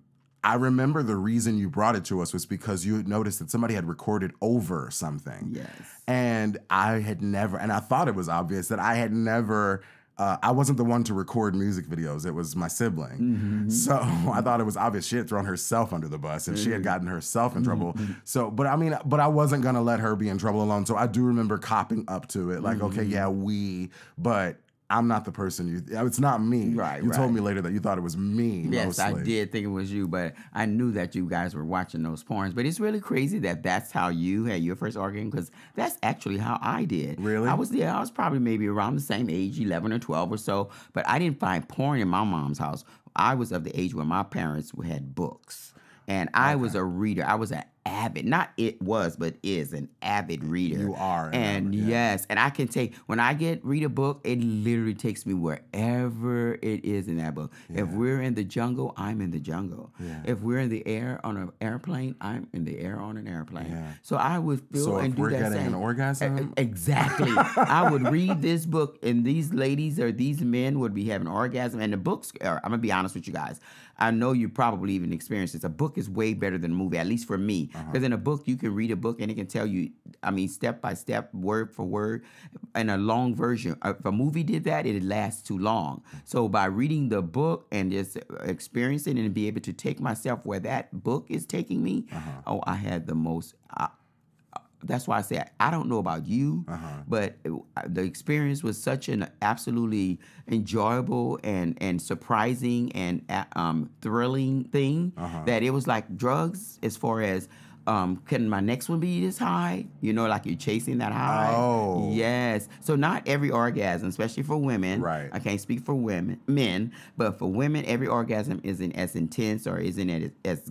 [SPEAKER 3] I remember the reason you brought it to us was because you had noticed that somebody had recorded over something.
[SPEAKER 2] Yes.
[SPEAKER 3] And I had never, and I thought it was obvious that I had never. Uh, I wasn't the one to record music videos. It was my sibling.
[SPEAKER 2] Mm-hmm.
[SPEAKER 3] So I thought it was obvious she had thrown herself under the bus and she
[SPEAKER 2] Mm-hmm.
[SPEAKER 3] had gotten herself in trouble. So, but I mean, but I wasn't gonna let her be in trouble alone. So I do remember copping up to it, like, okay,
[SPEAKER 2] Mm-hmm.
[SPEAKER 3] yeah, we, but I'm not the person you. Uh, it's not me.
[SPEAKER 2] Right,
[SPEAKER 3] You told me later that you thought it was me.
[SPEAKER 2] Yes, I did think it was you, but I knew that you guys were watching those porns. But it's really crazy that that's how you had your first orgasm because that's actually how I did.
[SPEAKER 3] Really?
[SPEAKER 2] I was yeah, I was probably maybe around the same age, eleven or twelve or so. But I didn't find porn in my mom's house. I was of the age where my parents had books, and I was a reader. I was an avid, not it was, but is an avid reader.
[SPEAKER 3] You are an
[SPEAKER 2] and
[SPEAKER 3] avid, yeah.
[SPEAKER 2] yes, and I can take when I get read a book, it literally takes me wherever it is in that book. If we're in the jungle, I'm in the jungle.
[SPEAKER 3] Yeah.
[SPEAKER 2] If we're in the air on an airplane, I'm in the air on an airplane.
[SPEAKER 3] Yeah.
[SPEAKER 2] So I would feel
[SPEAKER 3] So
[SPEAKER 2] and do that
[SPEAKER 3] an
[SPEAKER 2] same.
[SPEAKER 3] orgasm?
[SPEAKER 2] Exactly. I would read this book, and these ladies or these men would be having orgasm. And the books, are, I'm gonna be honest with you guys. I know you probably even experienced this. A book is way better than a movie, at least for me.
[SPEAKER 3] Uh-huh.
[SPEAKER 2] Because in a book, you can read a book and it can tell you, I mean, step by step, word for word. And a long version, if a movie did that, it'd last too long. So by reading the book and just experiencing it and be able to take myself where that book is taking me,
[SPEAKER 3] Uh-huh.
[SPEAKER 2] oh, I had the most. That's why I say I don't know about you, but the experience was such an absolutely enjoyable and and surprising and um, thrilling thing that it was like drugs as far as. Um, can my next one be this high? You know, like you're chasing that high.
[SPEAKER 3] Oh.
[SPEAKER 2] yes. So not every orgasm, especially for women.
[SPEAKER 3] Right.
[SPEAKER 2] I can't speak for women, men, but for women, every orgasm isn't as intense or isn't as, as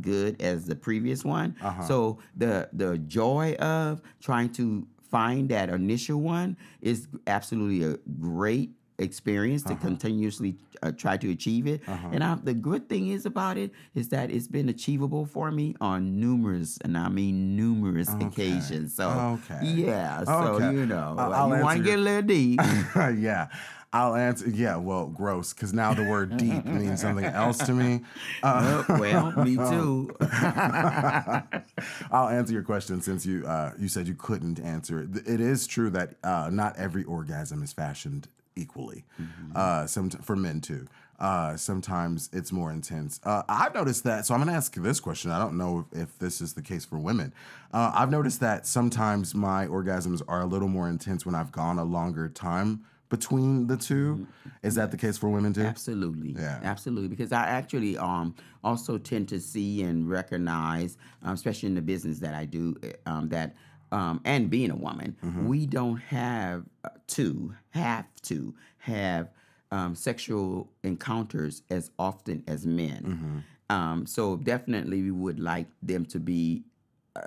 [SPEAKER 2] good as the previous one. Uh-huh. So the the joy of trying to find that initial one is absolutely a great experience to continuously uh, try to achieve it. And I, the good thing is about it is that it's been achievable for me on numerous, and I mean numerous occasions. So
[SPEAKER 3] Okay.
[SPEAKER 2] yeah, so
[SPEAKER 3] Okay.
[SPEAKER 2] you know, uh, you want to get a little deep.
[SPEAKER 3] yeah. I'll answer. Yeah, well, gross, because now the word deep means something else to me. Uh,
[SPEAKER 2] Uh, well, me too.
[SPEAKER 3] I'll answer your question since you uh, you said you couldn't answer it. It is true that uh, not every orgasm is fashioned equally. Uh, some for men too. Uh, sometimes it's more intense. Uh, I've noticed that. So I'm going to ask this question. I don't know if, if this is the case for women. Uh, I've noticed that sometimes my orgasms are a little more intense when I've gone a longer time between the 2 Is that the case for women too?
[SPEAKER 2] Absolutely.
[SPEAKER 3] Yeah.
[SPEAKER 2] Absolutely. Because I actually um also tend to see and recognize, um, especially in the business that I do, uh, um, that um, and being a woman,
[SPEAKER 3] Mm-hmm.
[SPEAKER 2] we don't have uh, to have to have um, sexual encounters as often as men.
[SPEAKER 3] Mm-hmm.
[SPEAKER 2] Um, so definitely, we would like them to be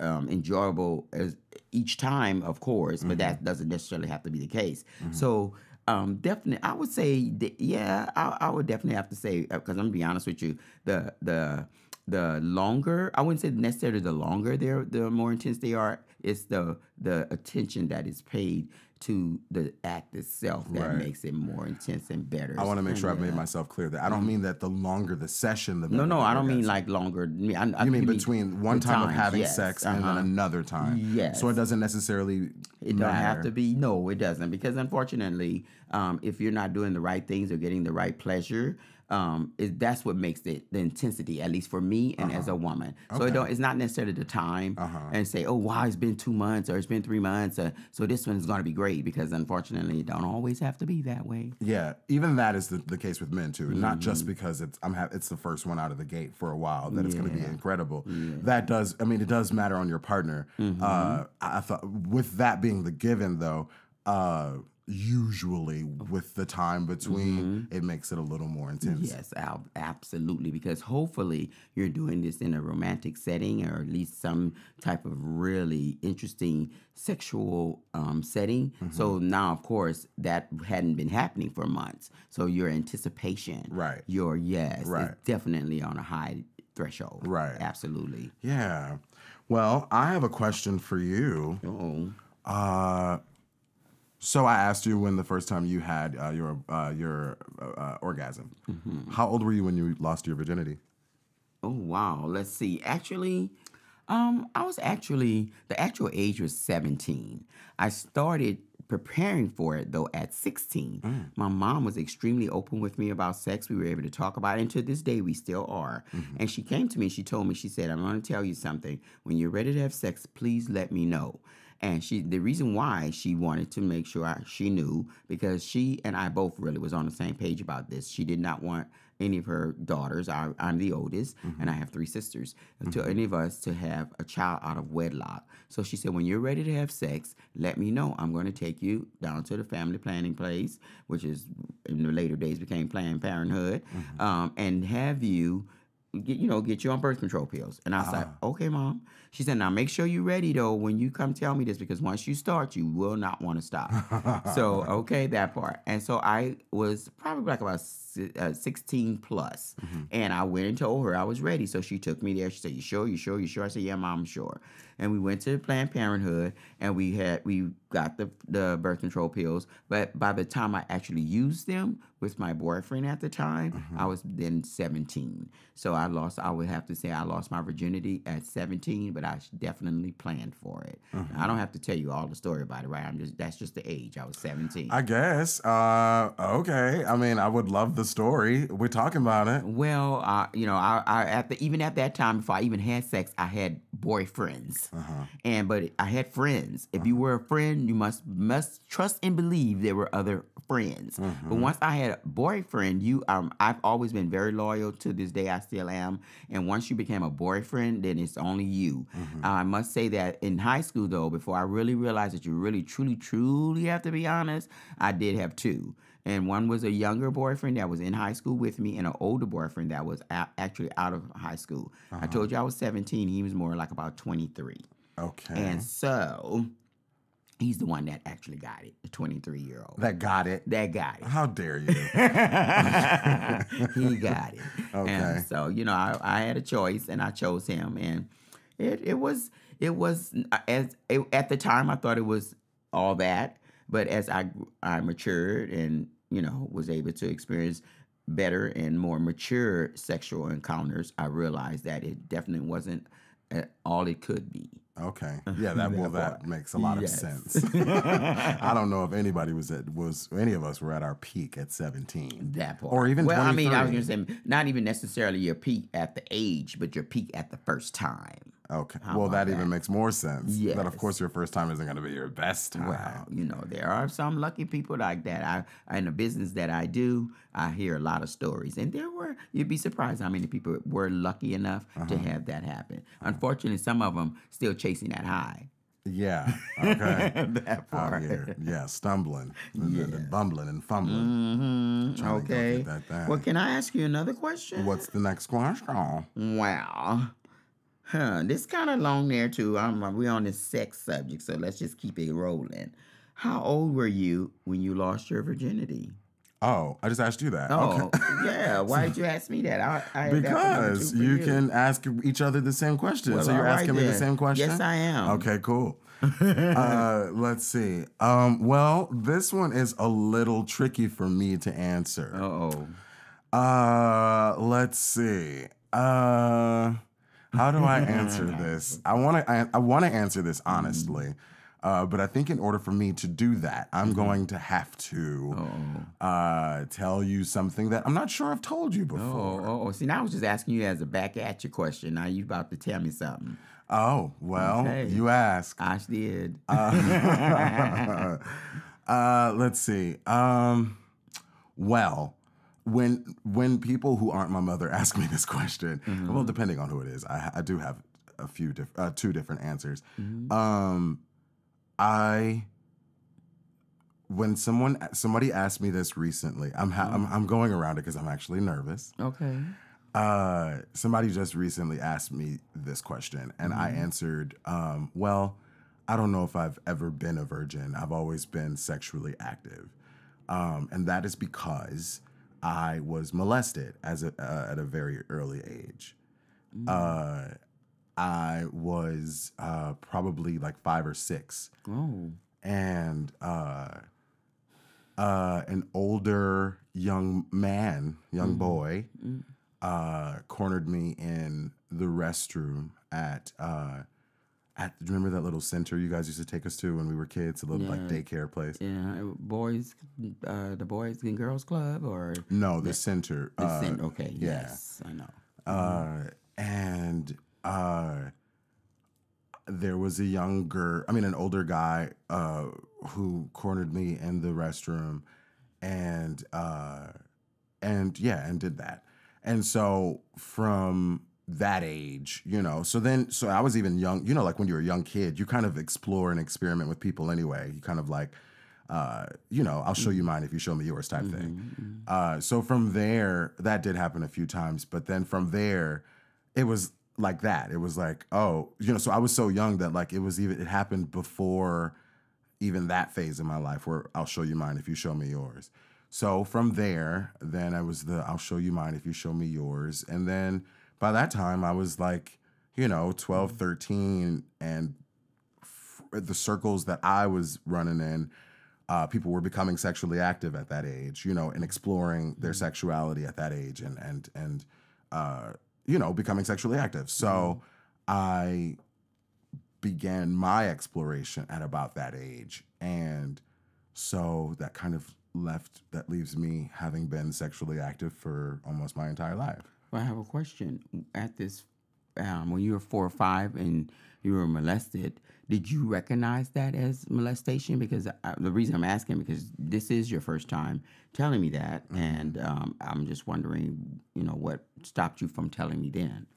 [SPEAKER 2] um, enjoyable as each time, of course, but that doesn't necessarily have to be the case. So, um, definitely, I would say, that, yeah, I, I would definitely have to say because I'm gonna be honest with you, the the the longer I wouldn't say necessarily the longer they're the more intense they are. It's the the attention that is paid to the act itself that
[SPEAKER 3] Right.
[SPEAKER 2] makes it more intense and better.
[SPEAKER 3] I want to make sure I've made myself clear that I don't mean that the longer the session, the
[SPEAKER 2] No,
[SPEAKER 3] better
[SPEAKER 2] no, I don't mean like longer. I mean, I,
[SPEAKER 3] You mean between one time of having
[SPEAKER 2] yes,
[SPEAKER 3] sex and then
[SPEAKER 2] uh-huh.
[SPEAKER 3] another time?
[SPEAKER 2] Yes.
[SPEAKER 3] So it doesn't necessarily
[SPEAKER 2] It
[SPEAKER 3] matter.
[SPEAKER 2] don't have to be. No, it doesn't. Because unfortunately, um, if you're not doing the right things or getting the right pleasure, um, it, that's what makes it the intensity. At least for me and as a woman. So
[SPEAKER 3] Uh-huh. Okay.
[SPEAKER 2] it don't. It's not necessarily the time
[SPEAKER 3] Uh-huh.
[SPEAKER 2] and say, oh, wow, it's been two months or it's been three months, uh, so this one's going to be great. Because unfortunately, it don't always have to be that way.
[SPEAKER 3] Yeah, even that is the, the case with men too. Not just
[SPEAKER 2] Mm-hmm.
[SPEAKER 3] because it's I'm ha- it's the first one out of the gate for a while that it's going to be
[SPEAKER 2] Yeah.
[SPEAKER 3] incredible. That does. I mean, it does matter on your partner.
[SPEAKER 2] Mm-hmm.
[SPEAKER 3] Uh, I thought with that being the given though. Uh, usually with the time between, it makes it a little more intense.
[SPEAKER 2] Mm-hmm. Yes, absolutely. Because hopefully you're doing this in a romantic setting or at least some type of really interesting sexual um, setting.
[SPEAKER 3] Mm-hmm.
[SPEAKER 2] So now, of course, that hadn't been happening for months. So your anticipation,
[SPEAKER 3] Right.
[SPEAKER 2] Your yes,
[SPEAKER 3] Right.
[SPEAKER 2] definitely on a high threshold.
[SPEAKER 3] Right.
[SPEAKER 2] Absolutely.
[SPEAKER 3] Yeah. Well, I have a question for you.
[SPEAKER 2] Oh.
[SPEAKER 3] Uh, so I asked you when the first time you had uh, your uh, your uh, uh, orgasm.
[SPEAKER 2] Mm-hmm.
[SPEAKER 3] How old were you when you lost your virginity?
[SPEAKER 2] Oh wow. Let's see. Actually, um, I was actually the actual age was 17. I started preparing for it though at 16. My mom was extremely open with me about sex. We were able to talk about it, and to this day we still are. And she came to me, she told me, she said, I'm gonna tell you something. When you're ready to have sex, please let me know. And she, the reason why she wanted to make sure I, she knew, because she and I both really was on the same page about this. She did not want any of her daughters. I, I'm the oldest, mm-hmm. and I have three sisters. To mm-hmm. any of us to have a child out of wedlock. So she said, when you're ready to have sex, let me know. I'm going to take you down to the family planning place, which is in the later days became Planned Parenthood, mm-hmm. um, and have you get you know get you on birth control pills. And i was like okay mom. She said now make sure you're ready though when you come tell me this because once you start you will not want to stop. So okay that part. And so i was probably like about uh, 16 plus. And i went and told her i was ready. So she took me there. She said you sure? You sure? You sure? I said yeah mom i'm sure and we went to planned parenthood and we had we got the the birth control pills but by the time i actually used them with my boyfriend at the time i was then 17 so i lost i would have to say i lost my virginity at 17 but i definitely planned for it i don't have to tell you all the story about it right i'm just that's just the age i was 17
[SPEAKER 3] I guess. Uh, okay. I mean, I would love the story. We're talking about it.
[SPEAKER 2] Well, uh, you know, I, I at the even at that time before I even had sex, I had boyfriends,
[SPEAKER 3] Uh-huh.
[SPEAKER 2] and but I had friends. If you were a friend, you must must trust and believe there were other friends.
[SPEAKER 3] Mm-hmm.
[SPEAKER 2] But once I had a boyfriend, you um, I've always been very loyal to this day. I still am. And once you became a boyfriend, then it's only you.
[SPEAKER 3] Mm-hmm.
[SPEAKER 2] I must say that in high school though, before I really realized that you really truly truly have to be honest, I did have two and one was a younger boyfriend that was in high school with me, and an older boyfriend that was actually out of high school. I uh-huh. told you I was 17; he was more like about 23,
[SPEAKER 3] Okay.
[SPEAKER 2] and so he's the one that actually got it, the 23 year old.
[SPEAKER 3] that got it.
[SPEAKER 2] That got it.
[SPEAKER 3] How dare you?
[SPEAKER 2] he got it.
[SPEAKER 3] Okay.
[SPEAKER 2] And so you know, I, I had a choice, and I chose him, and it it was it was as it, at the time I thought it was all that, but as I I matured and you know was able to experience better and more mature sexual encounters, I realized that it definitely wasn't all it could be.
[SPEAKER 3] Okay. Yeah, that well that makes a lot
[SPEAKER 2] Yes.
[SPEAKER 3] of sense. I don't know if anybody was at was any of us were at our peak at 17.
[SPEAKER 2] That part,
[SPEAKER 3] Or even
[SPEAKER 2] well, I mean, I was gonna say not even necessarily your peak at the age, but your peak at the first time.
[SPEAKER 3] Okay.
[SPEAKER 2] How
[SPEAKER 3] well,
[SPEAKER 2] about
[SPEAKER 3] that, even makes more sense. Yeah. That of course your first time isn't going to be your best time.
[SPEAKER 2] Well, you know, there are some lucky people like that. I in the business that I do, I hear a lot of stories, and there were you'd be surprised how many people were lucky enough
[SPEAKER 3] Uh-huh.
[SPEAKER 2] to have that happen. Unfortunately, some of them still chasing that high.
[SPEAKER 3] Yeah. Okay.
[SPEAKER 2] that part.
[SPEAKER 3] here, yeah, stumbling, and, and- and bumbling and fumbling.
[SPEAKER 2] hmm
[SPEAKER 3] to
[SPEAKER 2] Okay.
[SPEAKER 3] that.
[SPEAKER 2] Well, can I ask you another question?
[SPEAKER 3] What's the next question?
[SPEAKER 2] Well, huh, this kind of long there too. I'm we on this sex subject, so let's just keep it rolling. How old were you when you lost your virginity?
[SPEAKER 3] Oh, I just asked you that.
[SPEAKER 2] Oh,
[SPEAKER 3] Okay.
[SPEAKER 2] yeah. Why did you ask me that? I, I had that for
[SPEAKER 3] Because
[SPEAKER 2] two
[SPEAKER 3] you can ask each other the same question.
[SPEAKER 2] Well,
[SPEAKER 3] so you're
[SPEAKER 2] right
[SPEAKER 3] asking me the same question?
[SPEAKER 2] Yes, I am.
[SPEAKER 3] Okay, cool. uh, let's see. Um, well, this one is a little tricky for me to answer.
[SPEAKER 2] oh.
[SPEAKER 3] Uh, let's see. Uh, how do I answer this? I want to. I, I want to answer this honestly. Uh, but I think in order for me to do that, I'm going to have to uh, tell you something that I'm not sure I've told you
[SPEAKER 2] Oh,
[SPEAKER 3] before.
[SPEAKER 2] oh, oh, see, now I was just asking you as a back at you question. Now you about to tell me something.
[SPEAKER 3] Oh, well,
[SPEAKER 2] Okay.
[SPEAKER 3] you ask.
[SPEAKER 2] I did.
[SPEAKER 3] Uh, uh, let's see. Um, well, when when people who aren't my mother ask me this question, well, depending on who it is, I, I do have a few diff- uh, two different answers. Um, I when someone somebody asked me this recently, I'm ha- I'm, I'm going around it because I'm actually nervous.
[SPEAKER 2] okay.
[SPEAKER 3] Uh, somebody just recently asked me this question, and I answered, um, "Well, I don't know if I've ever been a virgin. I've always been sexually active, um, and that is because I was molested as a, uh, at a very early age. Uh, I was uh, probably like five or six,
[SPEAKER 2] Oh.
[SPEAKER 3] and uh, uh, an older young man, young boy, uh, cornered me in the restroom at uh, at. Remember that little center you guys used to take us to when we were kids? A little like daycare place.
[SPEAKER 2] Yeah, boys, uh, the boys and girls club, or
[SPEAKER 3] No, the center.
[SPEAKER 2] the
[SPEAKER 3] uh,
[SPEAKER 2] cen- okay,
[SPEAKER 3] yeah.
[SPEAKER 2] yes, I know.
[SPEAKER 3] uh, and uh, there was a younger, I mean, an older guy uh, who cornered me in the restroom, and uh, and yeah, and did that. And so from that age, you know, so then, so I was even young, you know, like when you're a young kid, you kind of explore and experiment with people anyway. You kind of like, uh, you know, I'll show you mine if you show me yours type thing. Uh, so from there, that did happen a few times, but then from there, it was like that. It was like, oh, you know, so I was so young that like it was even it happened before even that phase in my life where I'll show you mine if you show me yours. So from there, then I was the I'll show you mine if you show me yours. And then by that time I was like, you know, 12, 13 and f- the circles that I was running in uh, people were becoming sexually active at that age, you know, and exploring their sexuality at that age, and and and uh, you know, becoming sexually active. So I began my exploration at about that age, and so that kind of left that leaves me having been sexually active for almost my entire life.
[SPEAKER 2] Well, I have a question. At this, um, when you were four or five and you were molested, did you recognize that as molestation? Because I, the reason I'm asking because this is your first time telling me that, and um, I'm just wondering, you know, what stopped you from telling me then?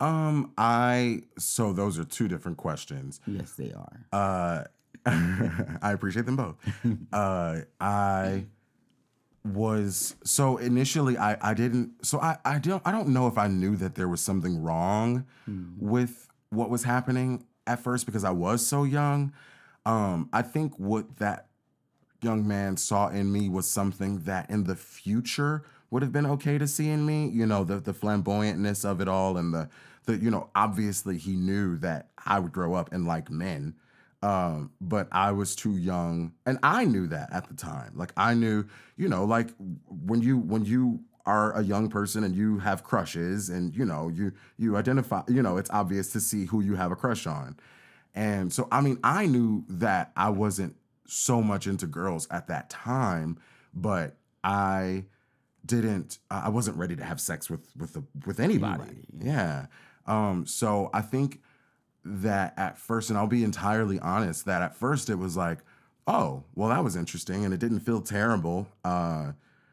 [SPEAKER 3] Um, I so those are two different questions.
[SPEAKER 2] Yes, they are.
[SPEAKER 3] Uh, I appreciate them both. Uh, I was so initially I I didn't so I I don't I don't know if I knew that there was something wrong with what was happening at first because I was so young. Um, I think what that young man saw in me was something that in the future would have been okay to see in me. You know, the the flamboyantness of it all and the the you know, obviously he knew that I would grow up and like men. Um, but I was too young and I knew that at the time. Like I knew, you know, like when you when you are a young person and you have crushes and you know, you you identify, you know, it's obvious to see who you have a crush on. And so, I mean, I knew that I wasn't so much into girls at that time, but I didn't. I wasn't ready to have sex with with with anybody.
[SPEAKER 2] Anybody,
[SPEAKER 3] yeah. Um. So I think that at first, and I'll be entirely honest, that at first it was like, oh, well, that was interesting, and it didn't feel terrible. Uh.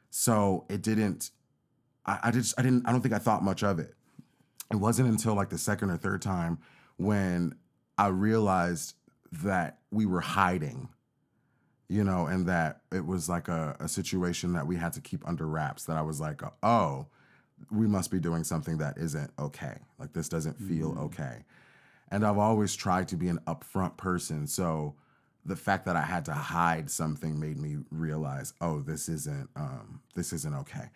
[SPEAKER 3] So it didn't. I, I just I didn't. I don't think I thought much of it it wasn't until like the second or third time when I realized that we were hiding, you know, and that it was like a, a situation that we had to keep under wraps. That I was like, oh, we must be doing something that isn't okay. Like this doesn't feel okay. And I've always tried to be an upfront person. So the fact that I had to hide something made me realize, oh, this isn't um, this isn't okay.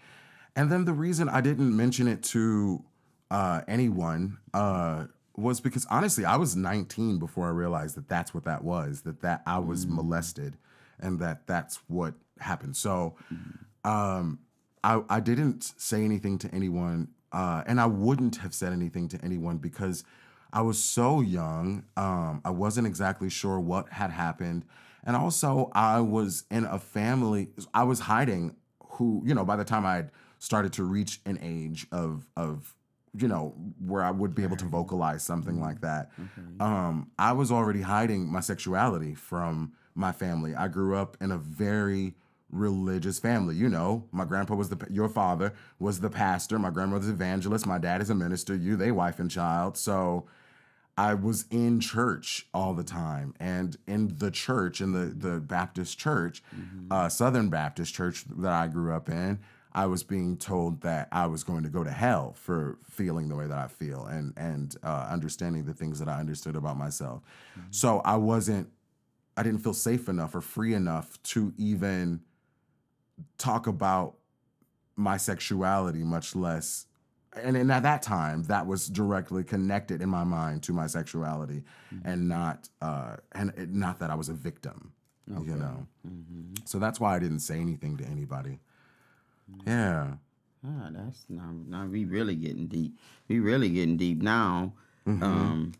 [SPEAKER 3] And then the reason I didn't mention it to uh, anyone uh, was because honestly, I was 19 before I realized that that's what that was. That that I was molested, and that that's what happened. So, um, I I didn't say anything to anyone, uh, and I wouldn't have said anything to anyone because I was so young. Um, I wasn't exactly sure what had happened, and also I was in a family. I was hiding. Who you know? By the time I had started to reach an age of of you know where I would be able to vocalize something like that, um, I was already hiding my sexuality from my family. I grew up in a very religious family. You know, my grandpa was the your father was the pastor. My grandmother's evangelist. My dad is a minister. You, they wife and child. So I was in church all the time, and in the church, in the the Baptist church, uh, Southern Baptist church that I grew up in, I was being told that I was going to go to hell for feeling the way that I feel and and uh, understanding the things that I understood about myself. So I wasn't, I didn't feel safe enough or free enough to even talk about my sexuality, much less. And, and at that time, that was directly connected in my mind to my sexuality, and not uh, and it, not that I was a victim, you know. So that's why I didn't say anything to anybody. Yeah.
[SPEAKER 2] Ah, that's now, now we really getting deep. We really getting deep now.
[SPEAKER 3] Mm-hmm.
[SPEAKER 2] Um,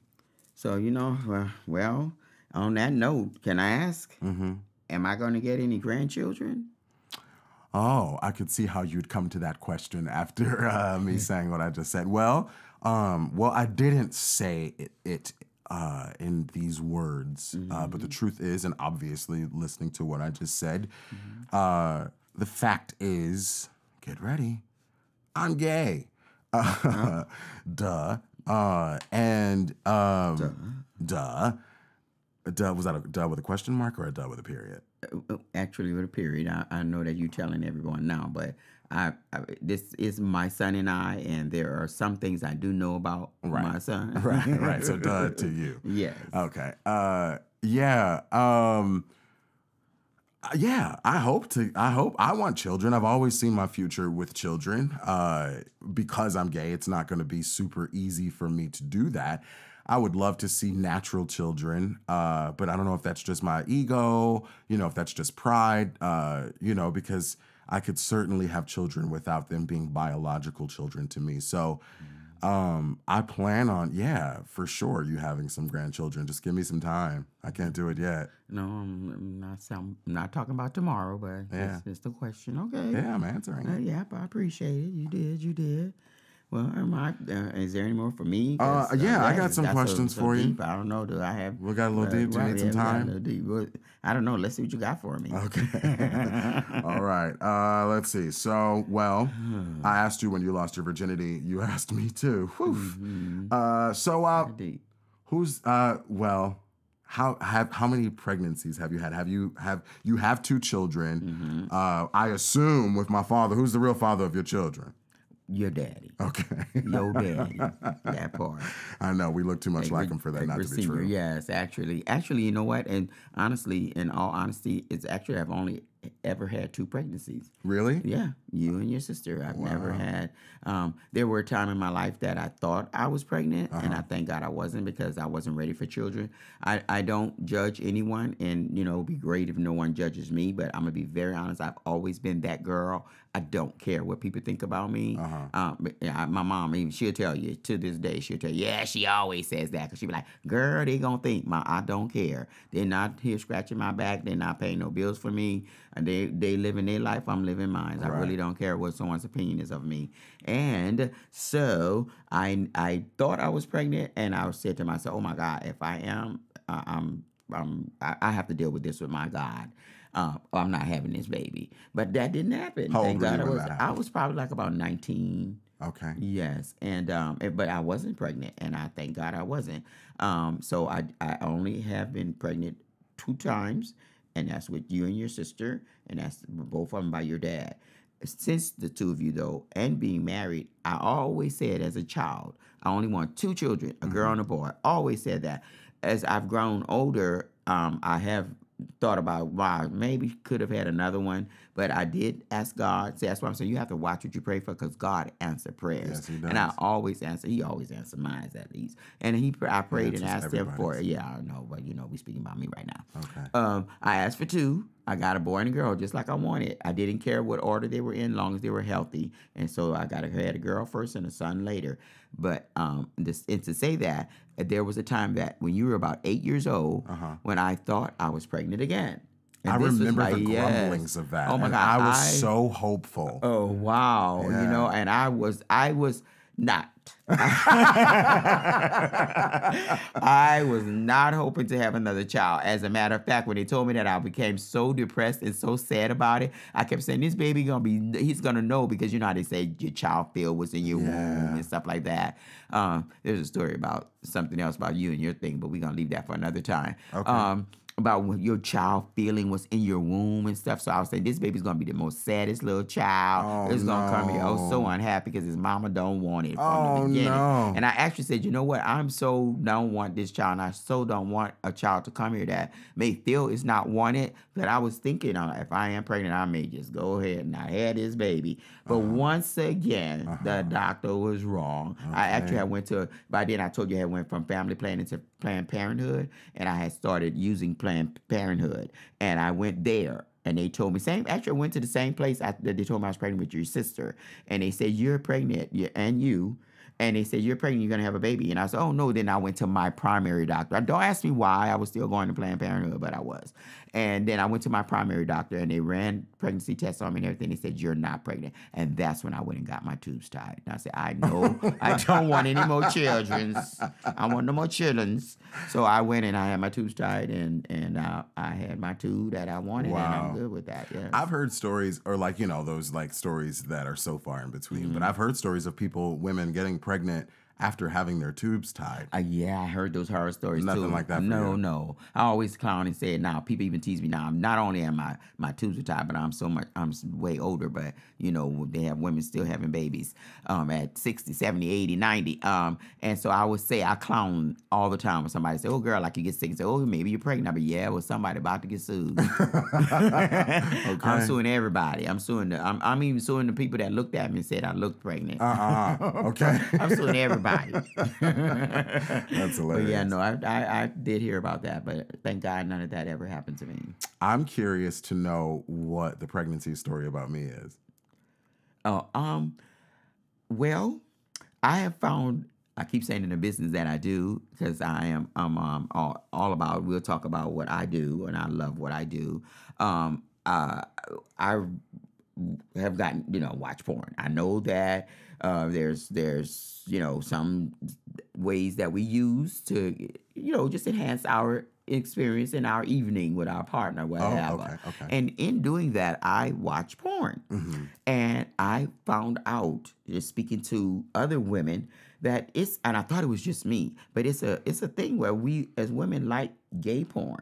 [SPEAKER 2] so you know, well, well, on that note, can I ask?
[SPEAKER 3] Mm-hmm.
[SPEAKER 2] Am I going to get any grandchildren?
[SPEAKER 3] Oh, I could see how you'd come to that question after uh, me saying what I just said. Well, um, well, I didn't say it, it uh, in these words, uh, but the truth is, and obviously, listening to what I just said, uh, the fact is, get ready, I'm gay. Uh, Duh. Uh, and um, duh. duh. Was that a duh with a question mark or a duh with a period?
[SPEAKER 2] Uh, Actually, with a period. I, I know that you're telling everyone now, but I, I this is my son and I, and there are some things I do know about my son.
[SPEAKER 3] Right, right. So duh to you.
[SPEAKER 2] yes.
[SPEAKER 3] Okay. Uh yeah. Um uh, yeah, I hope to I hope I want children. I've always seen my future with children. Uh because I'm gay, it's not going to be super easy for me to do that. I would love to see natural children, uh, but I don't know if that's just my ego, you know, if that's just pride, uh, you know, because I could certainly have children without them being biological children to me. So, um, I plan on, yeah, for sure, you having some grandchildren. Just give me some time. I can't do it yet.
[SPEAKER 2] No, I'm, not. I'm not talking about tomorrow, but
[SPEAKER 3] Yeah.
[SPEAKER 2] it's just a question. Okay.
[SPEAKER 3] Yeah, I'm answering.
[SPEAKER 2] Uh,
[SPEAKER 3] it.
[SPEAKER 2] yep, I appreciate it. You did, you did. Well, am I, uh, is there any more for me?
[SPEAKER 3] Uh,
[SPEAKER 2] 'Cause,
[SPEAKER 3] yeah, I
[SPEAKER 2] that
[SPEAKER 3] got some
[SPEAKER 2] that's so-
[SPEAKER 3] questions
[SPEAKER 2] so
[SPEAKER 3] for you.
[SPEAKER 2] I don't know. Do I have?
[SPEAKER 3] We got a little deep. Do you need some
[SPEAKER 2] yeah, we got a
[SPEAKER 3] time?
[SPEAKER 2] deep. I don't know. Let's see what you got for me.
[SPEAKER 3] Okay. All right. Uh, let's see. So, well, I asked you when you lost your virginity. You asked me too. Whew.
[SPEAKER 2] Mm-hmm.
[SPEAKER 3] Uh, so, uh,
[SPEAKER 2] Deep.
[SPEAKER 3] who's uh, well, how have how many pregnancies have you had? Have you have you have two children?
[SPEAKER 2] Mm-hmm.
[SPEAKER 3] Uh, I assume with my father. Who's the real father of your children?
[SPEAKER 2] Your daddy.
[SPEAKER 3] Okay.
[SPEAKER 2] Your daddy. that part.
[SPEAKER 3] I know we look too much like
[SPEAKER 2] Rick-
[SPEAKER 3] him for that
[SPEAKER 2] Rick
[SPEAKER 3] not to be true.
[SPEAKER 2] Yes, actually, actually, you know what? And honestly, in all honesty, it's actually I've only ever had two pregnancies.
[SPEAKER 3] Really?
[SPEAKER 2] Yeah, you and your sister. I've never had. Um, there were a time in my life that I thought I was pregnant, and
[SPEAKER 3] Uh-huh.
[SPEAKER 2] I thank God I wasn't because I wasn't ready for children. I, I don't judge anyone, and you know, it'd be great if no one judges me. But I'm gonna be very honest. I've always been that girl. I don't care what people think about me.
[SPEAKER 3] Uh-huh.
[SPEAKER 2] Um, yeah, my mom, even she'll tell you to this day. She'll tell you, yeah, she always says that because she be like, girl, they gonna think my I don't care. They're not here scratching my back. They're not paying no bills for me. And they they living their life. I'm living mine. I really don't care what someone's opinion is of me. And so I I thought I was pregnant, and I said to myself, oh my God, if I am, uh, I'm I'm I, I have to deal with this with my God. Uh, I'm not having this baby, but that didn't happen.
[SPEAKER 3] How
[SPEAKER 2] Thank God I was. I was probably like about 19.
[SPEAKER 3] Okay.
[SPEAKER 2] Yes, and um, eh, but I wasn't pregnant, and I thank God I wasn't. Um, so I I only have been pregnant two times, and that's with you and your sister, and that's both of them by your dad. Since the two of you though, and being married, I always said as a child, I only want two children, a girl and a boy. Always said that. As I've grown older, um, I have thought about wow, maybe could have had another one, but I did ask God. See, that's why I'm saying you have to watch what you pray for because God answer prayers.
[SPEAKER 3] Yes, he
[SPEAKER 2] And I always answer. He always answer mine at least. And he, I prayed and asked him for.
[SPEAKER 3] it.
[SPEAKER 2] Yeah, I don't know, but you know, we speaking about me right now.
[SPEAKER 3] Okay.
[SPEAKER 2] Um, I asked for two. I got a boy and a girl, just like I wanted. I didn't care what order they were in, long as they were healthy. And so I got a had a girl first and a son later. But um, this, and to say that there was a time that when you were about eight years old, when I thought I was pregnant again. And.
[SPEAKER 3] I remember
[SPEAKER 2] like,
[SPEAKER 3] the
[SPEAKER 2] yes.
[SPEAKER 3] grumblings of that.
[SPEAKER 2] Oh my
[SPEAKER 3] and
[SPEAKER 2] god!
[SPEAKER 3] I was
[SPEAKER 2] I-
[SPEAKER 3] so hopeful.
[SPEAKER 2] Oh wow! You know, and I was I was not. I was not hoping to have another child. As a matter of fact, when they told me that, I became so depressed and so sad about it. I kept saying, "This baby gonna be, he's gonna know because you know how they say your child feel was in your
[SPEAKER 3] Yeah.
[SPEAKER 2] womb and stuff like that." Um, there's a story about something else about you and your thing, but we're gonna leave that for another time.
[SPEAKER 3] Okay.
[SPEAKER 2] Um, about your child feeling was in your womb and stuff. So I was saying this baby's gonna be the most saddest little child.
[SPEAKER 3] Oh,
[SPEAKER 2] it's gonna come here. I was so unhappy because his mama don't want it from
[SPEAKER 3] Oh,
[SPEAKER 2] the beginning.
[SPEAKER 3] no.
[SPEAKER 2] And I actually said, you know what? I'm so don't want this child, and I so don't want a child to come here that may feel it's not wanted. But I was thinking, uh, if I am pregnant, I may just go ahead and I had this baby. But
[SPEAKER 3] Uh-huh.
[SPEAKER 2] once again, the doctor was wrong. I actually
[SPEAKER 3] Okay.
[SPEAKER 2] I went to by then I told you I went from family planning to Planned Parenthood, and I had started using Planned Parenthood, and I went there. And they told me same. Actually, I went to the same place they told me I was pregnant with your sister, and they said you're pregnant, and you, and they said you're pregnant, you're gonna have a baby. And I said, oh no. Then I went to my primary doctor. Don't ask me why. I was still going to Planned Parenthood, but I was. And then I went to my primary doctor, and they ran pregnancy tests on me and everything. They said you're not pregnant, and that's when I went and got my tubes tied. And I said, I know I don't want any more childrens. I want no more childrens. So I went and I had my tubes tied, and and uh, I had my tube that I wanted, and I'm good with that. Yeah.
[SPEAKER 3] I've heard stories, or like you know, those like stories that are so far in between.
[SPEAKER 2] Mm-hmm.
[SPEAKER 3] But I've heard stories of people, women getting pregnant after having their tubes tied.
[SPEAKER 2] Uh, yeah, I heard those horror stories
[SPEAKER 3] Nothing
[SPEAKER 2] too.
[SPEAKER 3] like that for
[SPEAKER 2] No,
[SPEAKER 3] you?
[SPEAKER 2] no. I always clown and say it now. People even tease me now. I'm not only am my my tubes are tied, but I'm so much I'm way older. But you know they have women still having babies um, at 60, 70, 80, 90. Um, and so I would say I clown all the time when somebody say, "Oh, girl, like you get sick," and say, "Oh, maybe you're pregnant." But yeah, well, somebody about to get sued. I'm
[SPEAKER 3] Okay.
[SPEAKER 2] suing everybody. I'm suing. The, I'm I'm even suing the people that looked at me and said I looked pregnant.
[SPEAKER 3] Uh uh Okay.
[SPEAKER 2] I'm suing everybody.
[SPEAKER 3] That's
[SPEAKER 2] But yeah, no, I, I I did hear about that, but thank God none of that ever happened to me.
[SPEAKER 3] I'm curious to know what the pregnancy story about me is.
[SPEAKER 2] Oh, um, well, I have found. I keep saying in the business that I do because I am I'm um all, all about. We'll talk about what I do, and I love what I do. Um, uh, I have gotten you know watch porn. I know that uh, there's there's you know some ways that we use to you know just enhance our experience in our evening with our partner, whatever.
[SPEAKER 3] Oh, okay, okay.
[SPEAKER 2] And in doing that, I watch porn,
[SPEAKER 3] Mm-hmm.
[SPEAKER 2] and I found out just speaking to other women that it's and I thought it was just me, but it's a it's a thing where we as women like gay porn.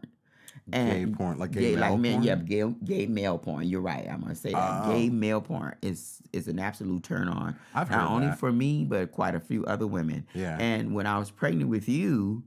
[SPEAKER 3] Gay porn, like gay male
[SPEAKER 2] men,
[SPEAKER 3] porn?
[SPEAKER 2] yeah, gay, gay male porn. You're right. I'm gonna say that
[SPEAKER 3] Oh.
[SPEAKER 2] gay male porn is is an absolute turn on.
[SPEAKER 3] I've
[SPEAKER 2] Not only
[SPEAKER 3] that.
[SPEAKER 2] for me, but quite a few other women.
[SPEAKER 3] Yeah.
[SPEAKER 2] And when I was pregnant with you,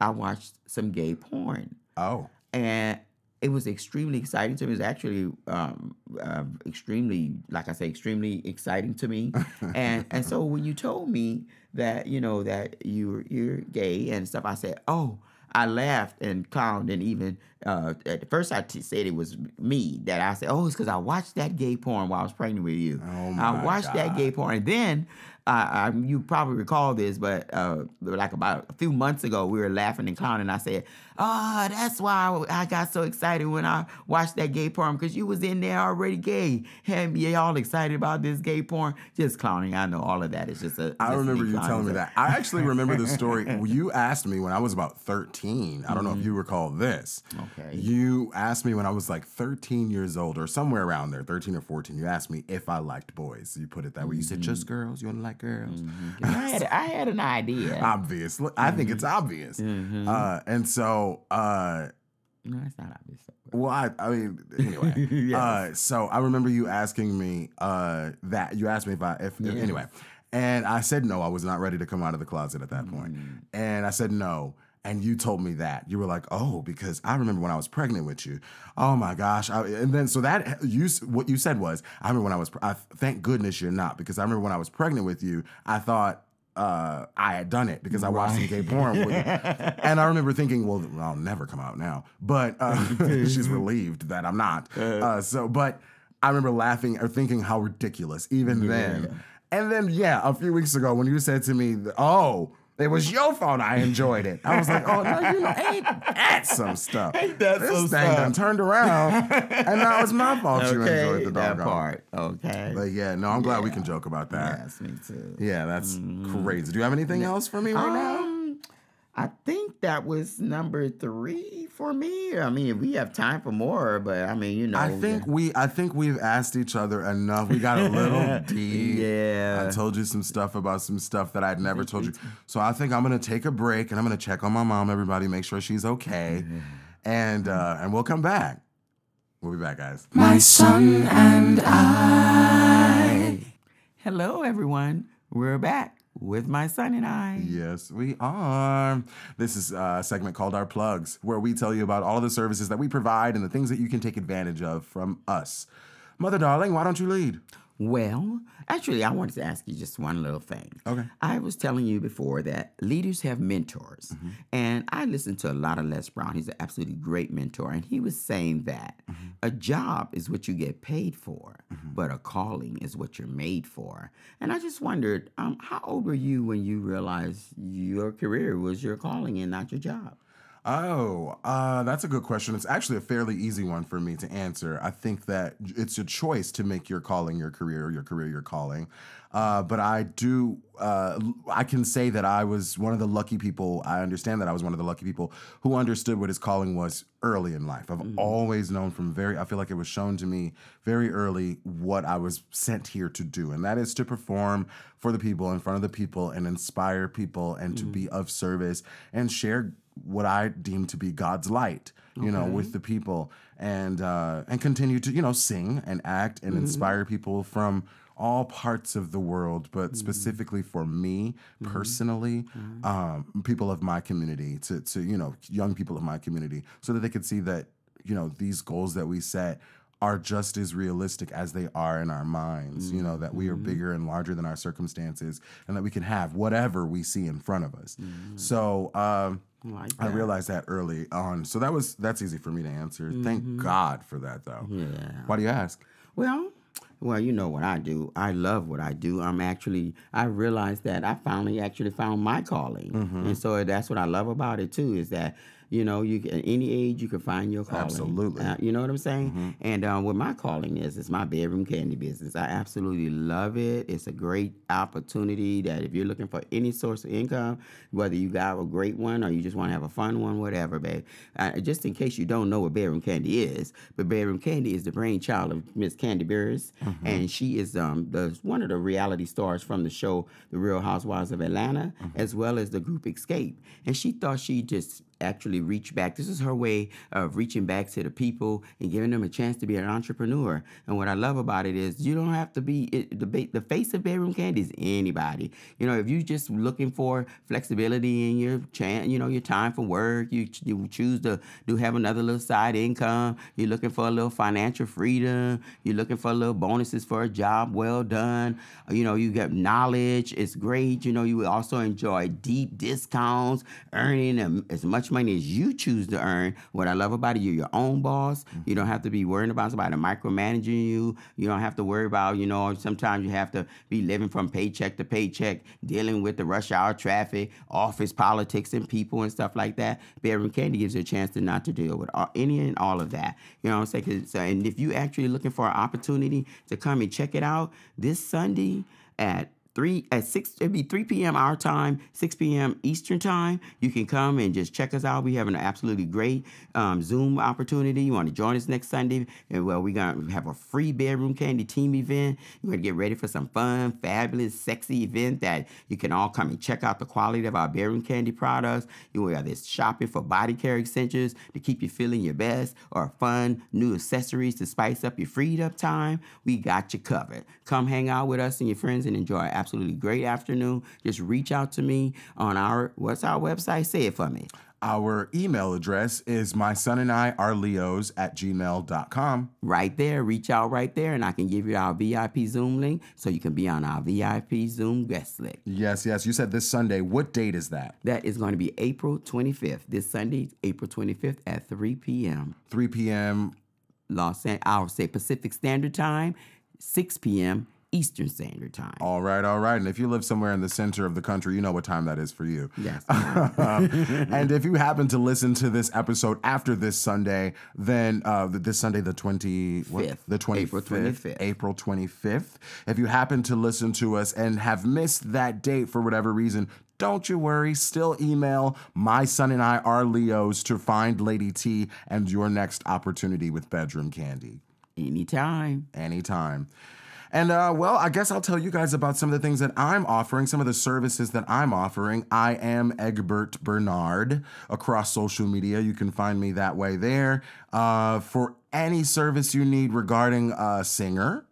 [SPEAKER 2] I watched some gay porn,
[SPEAKER 3] Oh.
[SPEAKER 2] and it was extremely exciting to me. It was actually um, uh, extremely, like I say, extremely exciting to me. and and so when you told me that you know that you were you're gay and stuff, I said, oh. I laughed and clowned and even uh, at first I t- said it was me that I said, oh, it's because I watched that gay porn while I was pregnant with you.
[SPEAKER 3] Oh
[SPEAKER 2] I watched that gay porn, and then I, you probably recall this, but uh, like about a few months ago, we were laughing and clowning. I said, "Oh, that's why I got so excited when I watched that gay porn because you was in there already gay, had me all excited about this gay porn, just clowning." I know all of that is just a.
[SPEAKER 3] I
[SPEAKER 2] just
[SPEAKER 3] remember you telling me that. I actually remember the story. you asked me when I was about 13. I don't know if you recall this.
[SPEAKER 2] Mm-hmm. Okay.
[SPEAKER 3] You asked me when I was like 13 years old or somewhere around there, 13 or 14. You asked me if I liked boys. You put it that way. You said,
[SPEAKER 2] Mm-hmm.
[SPEAKER 3] just girls? You only like girls?
[SPEAKER 2] I had, I had an idea.
[SPEAKER 3] Obvious. Look, I think it's
[SPEAKER 2] Mm-hmm.
[SPEAKER 3] obvious. Uh, and so, uh,
[SPEAKER 2] no, it's not obvious.
[SPEAKER 3] well, I, I mean, anyway.
[SPEAKER 2] Yes.
[SPEAKER 3] uh, so I remember you asking me uh, that. You asked me if I, if, if- anyway. And I said no, I was not ready to come out of the closet at that point.
[SPEAKER 2] Mm.
[SPEAKER 3] And I said no. And you told me that you were like, "Oh, because I remember when I was pregnant with you." Oh my gosh! I, and then so that you what you said was, "I remember when I was." I, thank goodness you're not, because I remember when I was pregnant with you. I thought uh, I had done it because I watched some gay porn with you. And I remember thinking, well, I'll never come out now. But uh, she's relieved that I'm not. Uh, so, but I remember laughing or thinking how ridiculous even then. And then, yeah, a few weeks ago when you said to me, oh, it was your fault I enjoyed it. I was like, oh, no, you know, ain't that some stuff?
[SPEAKER 2] Ain't that
[SPEAKER 3] this
[SPEAKER 2] some
[SPEAKER 3] thing
[SPEAKER 2] stuff?
[SPEAKER 3] done turned around, and now it's my fault you enjoyed the doggone.
[SPEAKER 2] part. Okay.
[SPEAKER 3] But yeah, no, I'm glad we can joke about that.
[SPEAKER 2] yes, me too.
[SPEAKER 3] Yeah, that's mm-hmm. crazy. Do you have anything else for me right now?
[SPEAKER 2] Um, I think that was number three for me. I mean, we have time for more, but I mean, you know,
[SPEAKER 3] I think we I think we've asked each other enough. We got a little deep.
[SPEAKER 2] Yeah.
[SPEAKER 3] I told you some stuff about some stuff that I'd never told you. So I think I'm gonna take a break and I'm gonna check on my mom, everybody, make sure she's okay. And uh, and we'll come back. We'll be back, guys.
[SPEAKER 1] My son and I.
[SPEAKER 2] Hello, everyone. We're back with my son and I.
[SPEAKER 3] Yes, we are. This is a segment called Our Plugs, where we tell you about all of the services that we provide and the things that you can take advantage of from us. Mother darling, why don't you lead?
[SPEAKER 2] Well, actually, I wanted to ask you just one little thing.
[SPEAKER 3] Okay.
[SPEAKER 2] I was telling you before that leaders have mentors. Mm-hmm. And I listened to a lot of Les Brown. He's an absolutely great mentor. And he was saying that mm-hmm. a job is what you get paid for, mm-hmm. but a calling is what you're made for. And I just wondered, um, how old were you when you realized your career was your calling and not your job?
[SPEAKER 3] Oh, uh, that's a good question. It's actually a fairly easy one for me to answer. I think that it's a choice to make your calling your career, your career your calling. Uh, but I do, uh, I can say that I was one of the lucky people. I understand that I was one of the lucky people who understood what his calling was early in life. I've always known from very, I feel like it was shown to me very early what I was sent here to do, and that is to perform for the people, in front of the people, and inspire people, and to be of service and share what I deem to be God's light, you know, with the people, and uh, and continue to you know sing and act and inspire people from all parts of the world, but specifically for me personally, um, people of my community, to to you know young people of my community, so that they could see that you know these goals that we set are just as realistic as they are in our minds. You know that we are bigger and larger than our circumstances, and that we can have whatever we see in front of us. So. Um,
[SPEAKER 2] Like
[SPEAKER 3] I realized that early on. So that was that's easy for me to answer. Thank God for that though.
[SPEAKER 2] Yeah.
[SPEAKER 3] Why do you ask?
[SPEAKER 2] Well, well, you know what I do. I love what I do. I'm actually. I realized that I finally actually found my calling,
[SPEAKER 3] Mm-hmm.
[SPEAKER 2] and so that's what I love about it too. Is that you know you at any age you can find your calling.
[SPEAKER 3] Absolutely. Mm-hmm.
[SPEAKER 2] Uh, you know what I'm saying? And um, what my calling is, is my bedroom Kandi business. I absolutely love it. It's a great opportunity that if you're looking for any source of income, whether you got a great one or you just want to have a fun one, whatever, babe. Uh, just in case you don't know what bedroom Kandi is, but bedroom Kandi is the brainchild of Miss Kandi Burruss, and she is um the one of the reality stars from the show The Real Housewives of Atlanta, as well as the group Xscape. And she thought she just actually reach back. This is her way of reaching back to the people and giving them a chance to be an entrepreneur. And what I love about it is you don't have to be it, the the face of bedroom Kandi is anybody. You know, if you're just looking for flexibility in your chan you know, your time for work, you you choose to do have another little side income. You're looking for a little financial freedom. You're looking for a little bonuses for a job well done. You know, you get knowledge. It's great. You know, you will also enjoy deep discounts, earning as much money as you choose to earn. What I love about it, you're your own boss. You mm-hmm. don't have to be worrying about somebody micromanaging you. You don't have to worry about, you know, sometimes you have to be living from paycheck to paycheck, dealing with the rush hour traffic, office politics, and people and stuff like that. Bedroom Kandi gives you a chance to not to deal with all, any and all of that. You know what I'm saying? So, and if you actually looking for an opportunity to come and check it out this Sunday at three at six it'd be 3 p.m our time 6 p.m eastern time. You can come and just check us out. We have an absolutely great um, zoom opportunity. You want to join us next sunday? And well we're gonna have a free bedroom Kandi team event. You're gonna get ready for some fun fabulous sexy event that you can all come and check out the quality of our bedroom Kandi products. You will have this shopping for body care extensions to keep you feeling your best or fun new accessories to spice up your freed up time. We got you covered. Come hang out with us and your friends and enjoy an absolutely great afternoon just reach out to me on our what's our website say it for me
[SPEAKER 3] Our email address is my son and I are Leos at gmail.com.
[SPEAKER 2] Right there, reach out right there, and I can give you our VIP Zoom link so you can be on our VIP Zoom guest list.
[SPEAKER 3] Yes, yes. You said this Sunday. What date is that?
[SPEAKER 2] That is going to be April 25th. This Sunday, April 25th at 3 p.m.
[SPEAKER 3] 3 p.m.
[SPEAKER 2] Los An- I'll say Pacific Standard Time, 6 p.m. Eastern Standard Time.
[SPEAKER 3] All right, all right. And if you live somewhere in the center of the country, you know what time that is for you.
[SPEAKER 2] Yes.
[SPEAKER 3] and if you happen to listen to this episode after this Sunday, then uh, this Sunday, the 20, what?
[SPEAKER 2] Fifth.
[SPEAKER 3] the 25th,
[SPEAKER 2] April 25th.
[SPEAKER 3] April 25th. If you happen to listen to us and have missed that date for whatever reason, don't you worry. Still email my son and I are Leos to find Lady T and your next opportunity with Bedroom Kandi
[SPEAKER 2] Anytime.
[SPEAKER 3] anytime. And uh, well, I guess I'll tell you guys about some of the things that I'm offering, some of the services that I'm offering. I am Egbert Bernard across social media. You can find me that way there. Uh, for any service you need regarding a singer,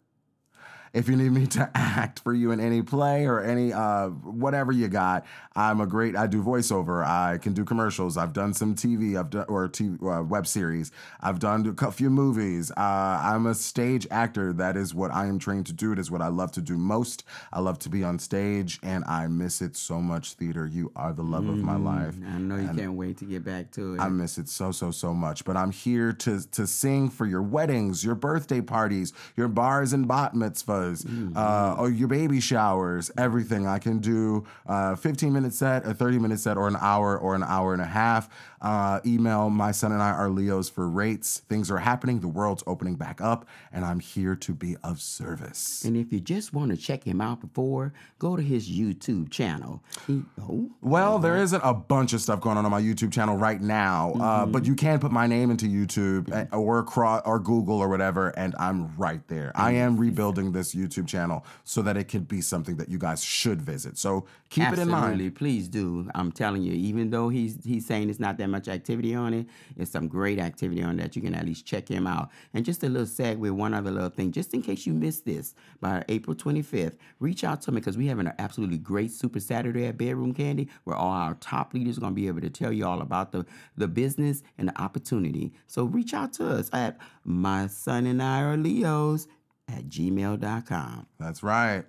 [SPEAKER 3] if you need me to act for you in any play or any uh, whatever you got, I'm a great. I do voiceover. I can do commercials. I've done some TV. I've done or TV, uh, web series. I've done a few movies. Uh, I'm a stage actor. That is what I am trained to do. It is what I love to do most. I love to be on stage, and I miss it so much. Theater, you are the love of my life.
[SPEAKER 2] I know you can't wait to get back to it.
[SPEAKER 3] I miss it so so so much. But I'm here to to sing for your weddings, your birthday parties, your bars and bat mitzvahs, uh, or your baby showers. Everything I can do. Uh, 15 minute set, a 30 minute set, or an hour or an hour and a half. Uh, email my son and I are Leos for rates. Things are happening. The world's opening back up, and I'm here to be of service.
[SPEAKER 2] and if you just want to check him out before, go to his YouTube channel. He, oh,
[SPEAKER 3] Well, there isn't a bunch of stuff going on on my YouTube channel right now, uh, but you can put my name into YouTube uh, or or Google or whatever, and I'm right there. I am rebuilding this YouTube channel so that it could be something that you guys should visit. So keep it in mind.
[SPEAKER 2] please do. I'm telling you, even though he's he's saying it's not that much activity on it, it's some great activity on that. You can at least check him out. And just a little segue, one other little thing, just in case you missed this, by April 25th, reach out to me because we having an absolutely great Super Saturday at Bedroom Kandi, where all our top leaders are gonna be able to tell you all about the the business and the opportunity. So reach out to us at my son and I are Leos at gmail.com.
[SPEAKER 3] That's right.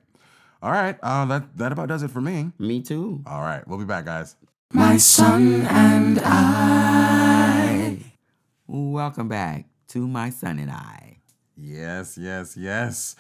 [SPEAKER 3] All right, uh, that that about does it for me.
[SPEAKER 2] Me too.
[SPEAKER 3] All right, we'll be back, guys.
[SPEAKER 1] My son and I.
[SPEAKER 2] Welcome back to my son and I.
[SPEAKER 3] Yes, yes, yes.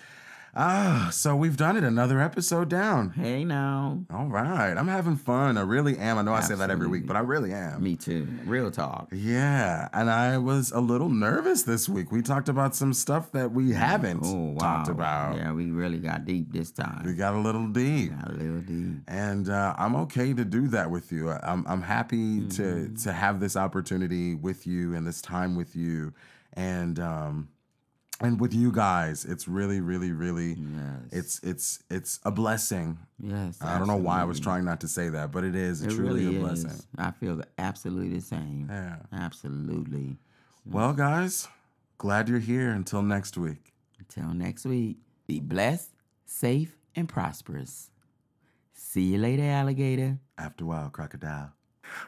[SPEAKER 3] Ah, so we've done it. Another episode down.
[SPEAKER 2] Hey now.
[SPEAKER 3] All right, I'm having fun. I really am. I know I say that every week, but I really am.
[SPEAKER 2] Me too. Real talk.
[SPEAKER 3] Yeah, and I was a little nervous this week. We talked about some stuff that we haven't
[SPEAKER 2] Oh wow.
[SPEAKER 3] talked about.
[SPEAKER 2] Yeah, we really got deep this time.
[SPEAKER 3] We got a little deep,
[SPEAKER 2] Got a little deep.
[SPEAKER 3] and uh, I'm okay to do that with you. I'm I'm happy to
[SPEAKER 2] Mm-hmm.
[SPEAKER 3] to have this opportunity with you and this time with you, and um, and with you guys. It's really, really, really.
[SPEAKER 2] Yes.
[SPEAKER 3] It's it's it's a blessing.
[SPEAKER 2] yes.
[SPEAKER 3] I don't know why I was trying not to say that, but it is
[SPEAKER 2] It
[SPEAKER 3] truly
[SPEAKER 2] really
[SPEAKER 3] a
[SPEAKER 2] is.
[SPEAKER 3] blessing.
[SPEAKER 2] I feel absolutely the same.
[SPEAKER 3] Yeah.
[SPEAKER 2] Absolutely.
[SPEAKER 3] Well, guys, glad you're here. Until next week.
[SPEAKER 2] Until next week, be blessed, safe, and prosperous. See you later, alligator.
[SPEAKER 3] After a while, crocodile.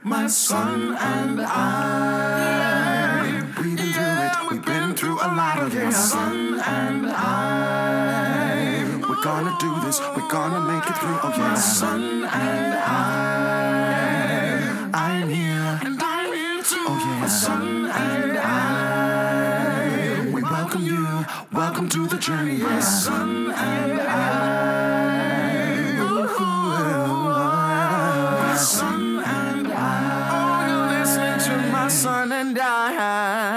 [SPEAKER 1] My son and I. We've been through it. We've been through a lot of this. My son and I. We're gonna do this. We're gonna make it through. Oh yeah. My son and I. I'm here. And I'm here too. Oh yeah. My son and I. We welcome you. Welcome to the journey. My son and I. Ooh, my son and I. Oh, you're listening to my son and I.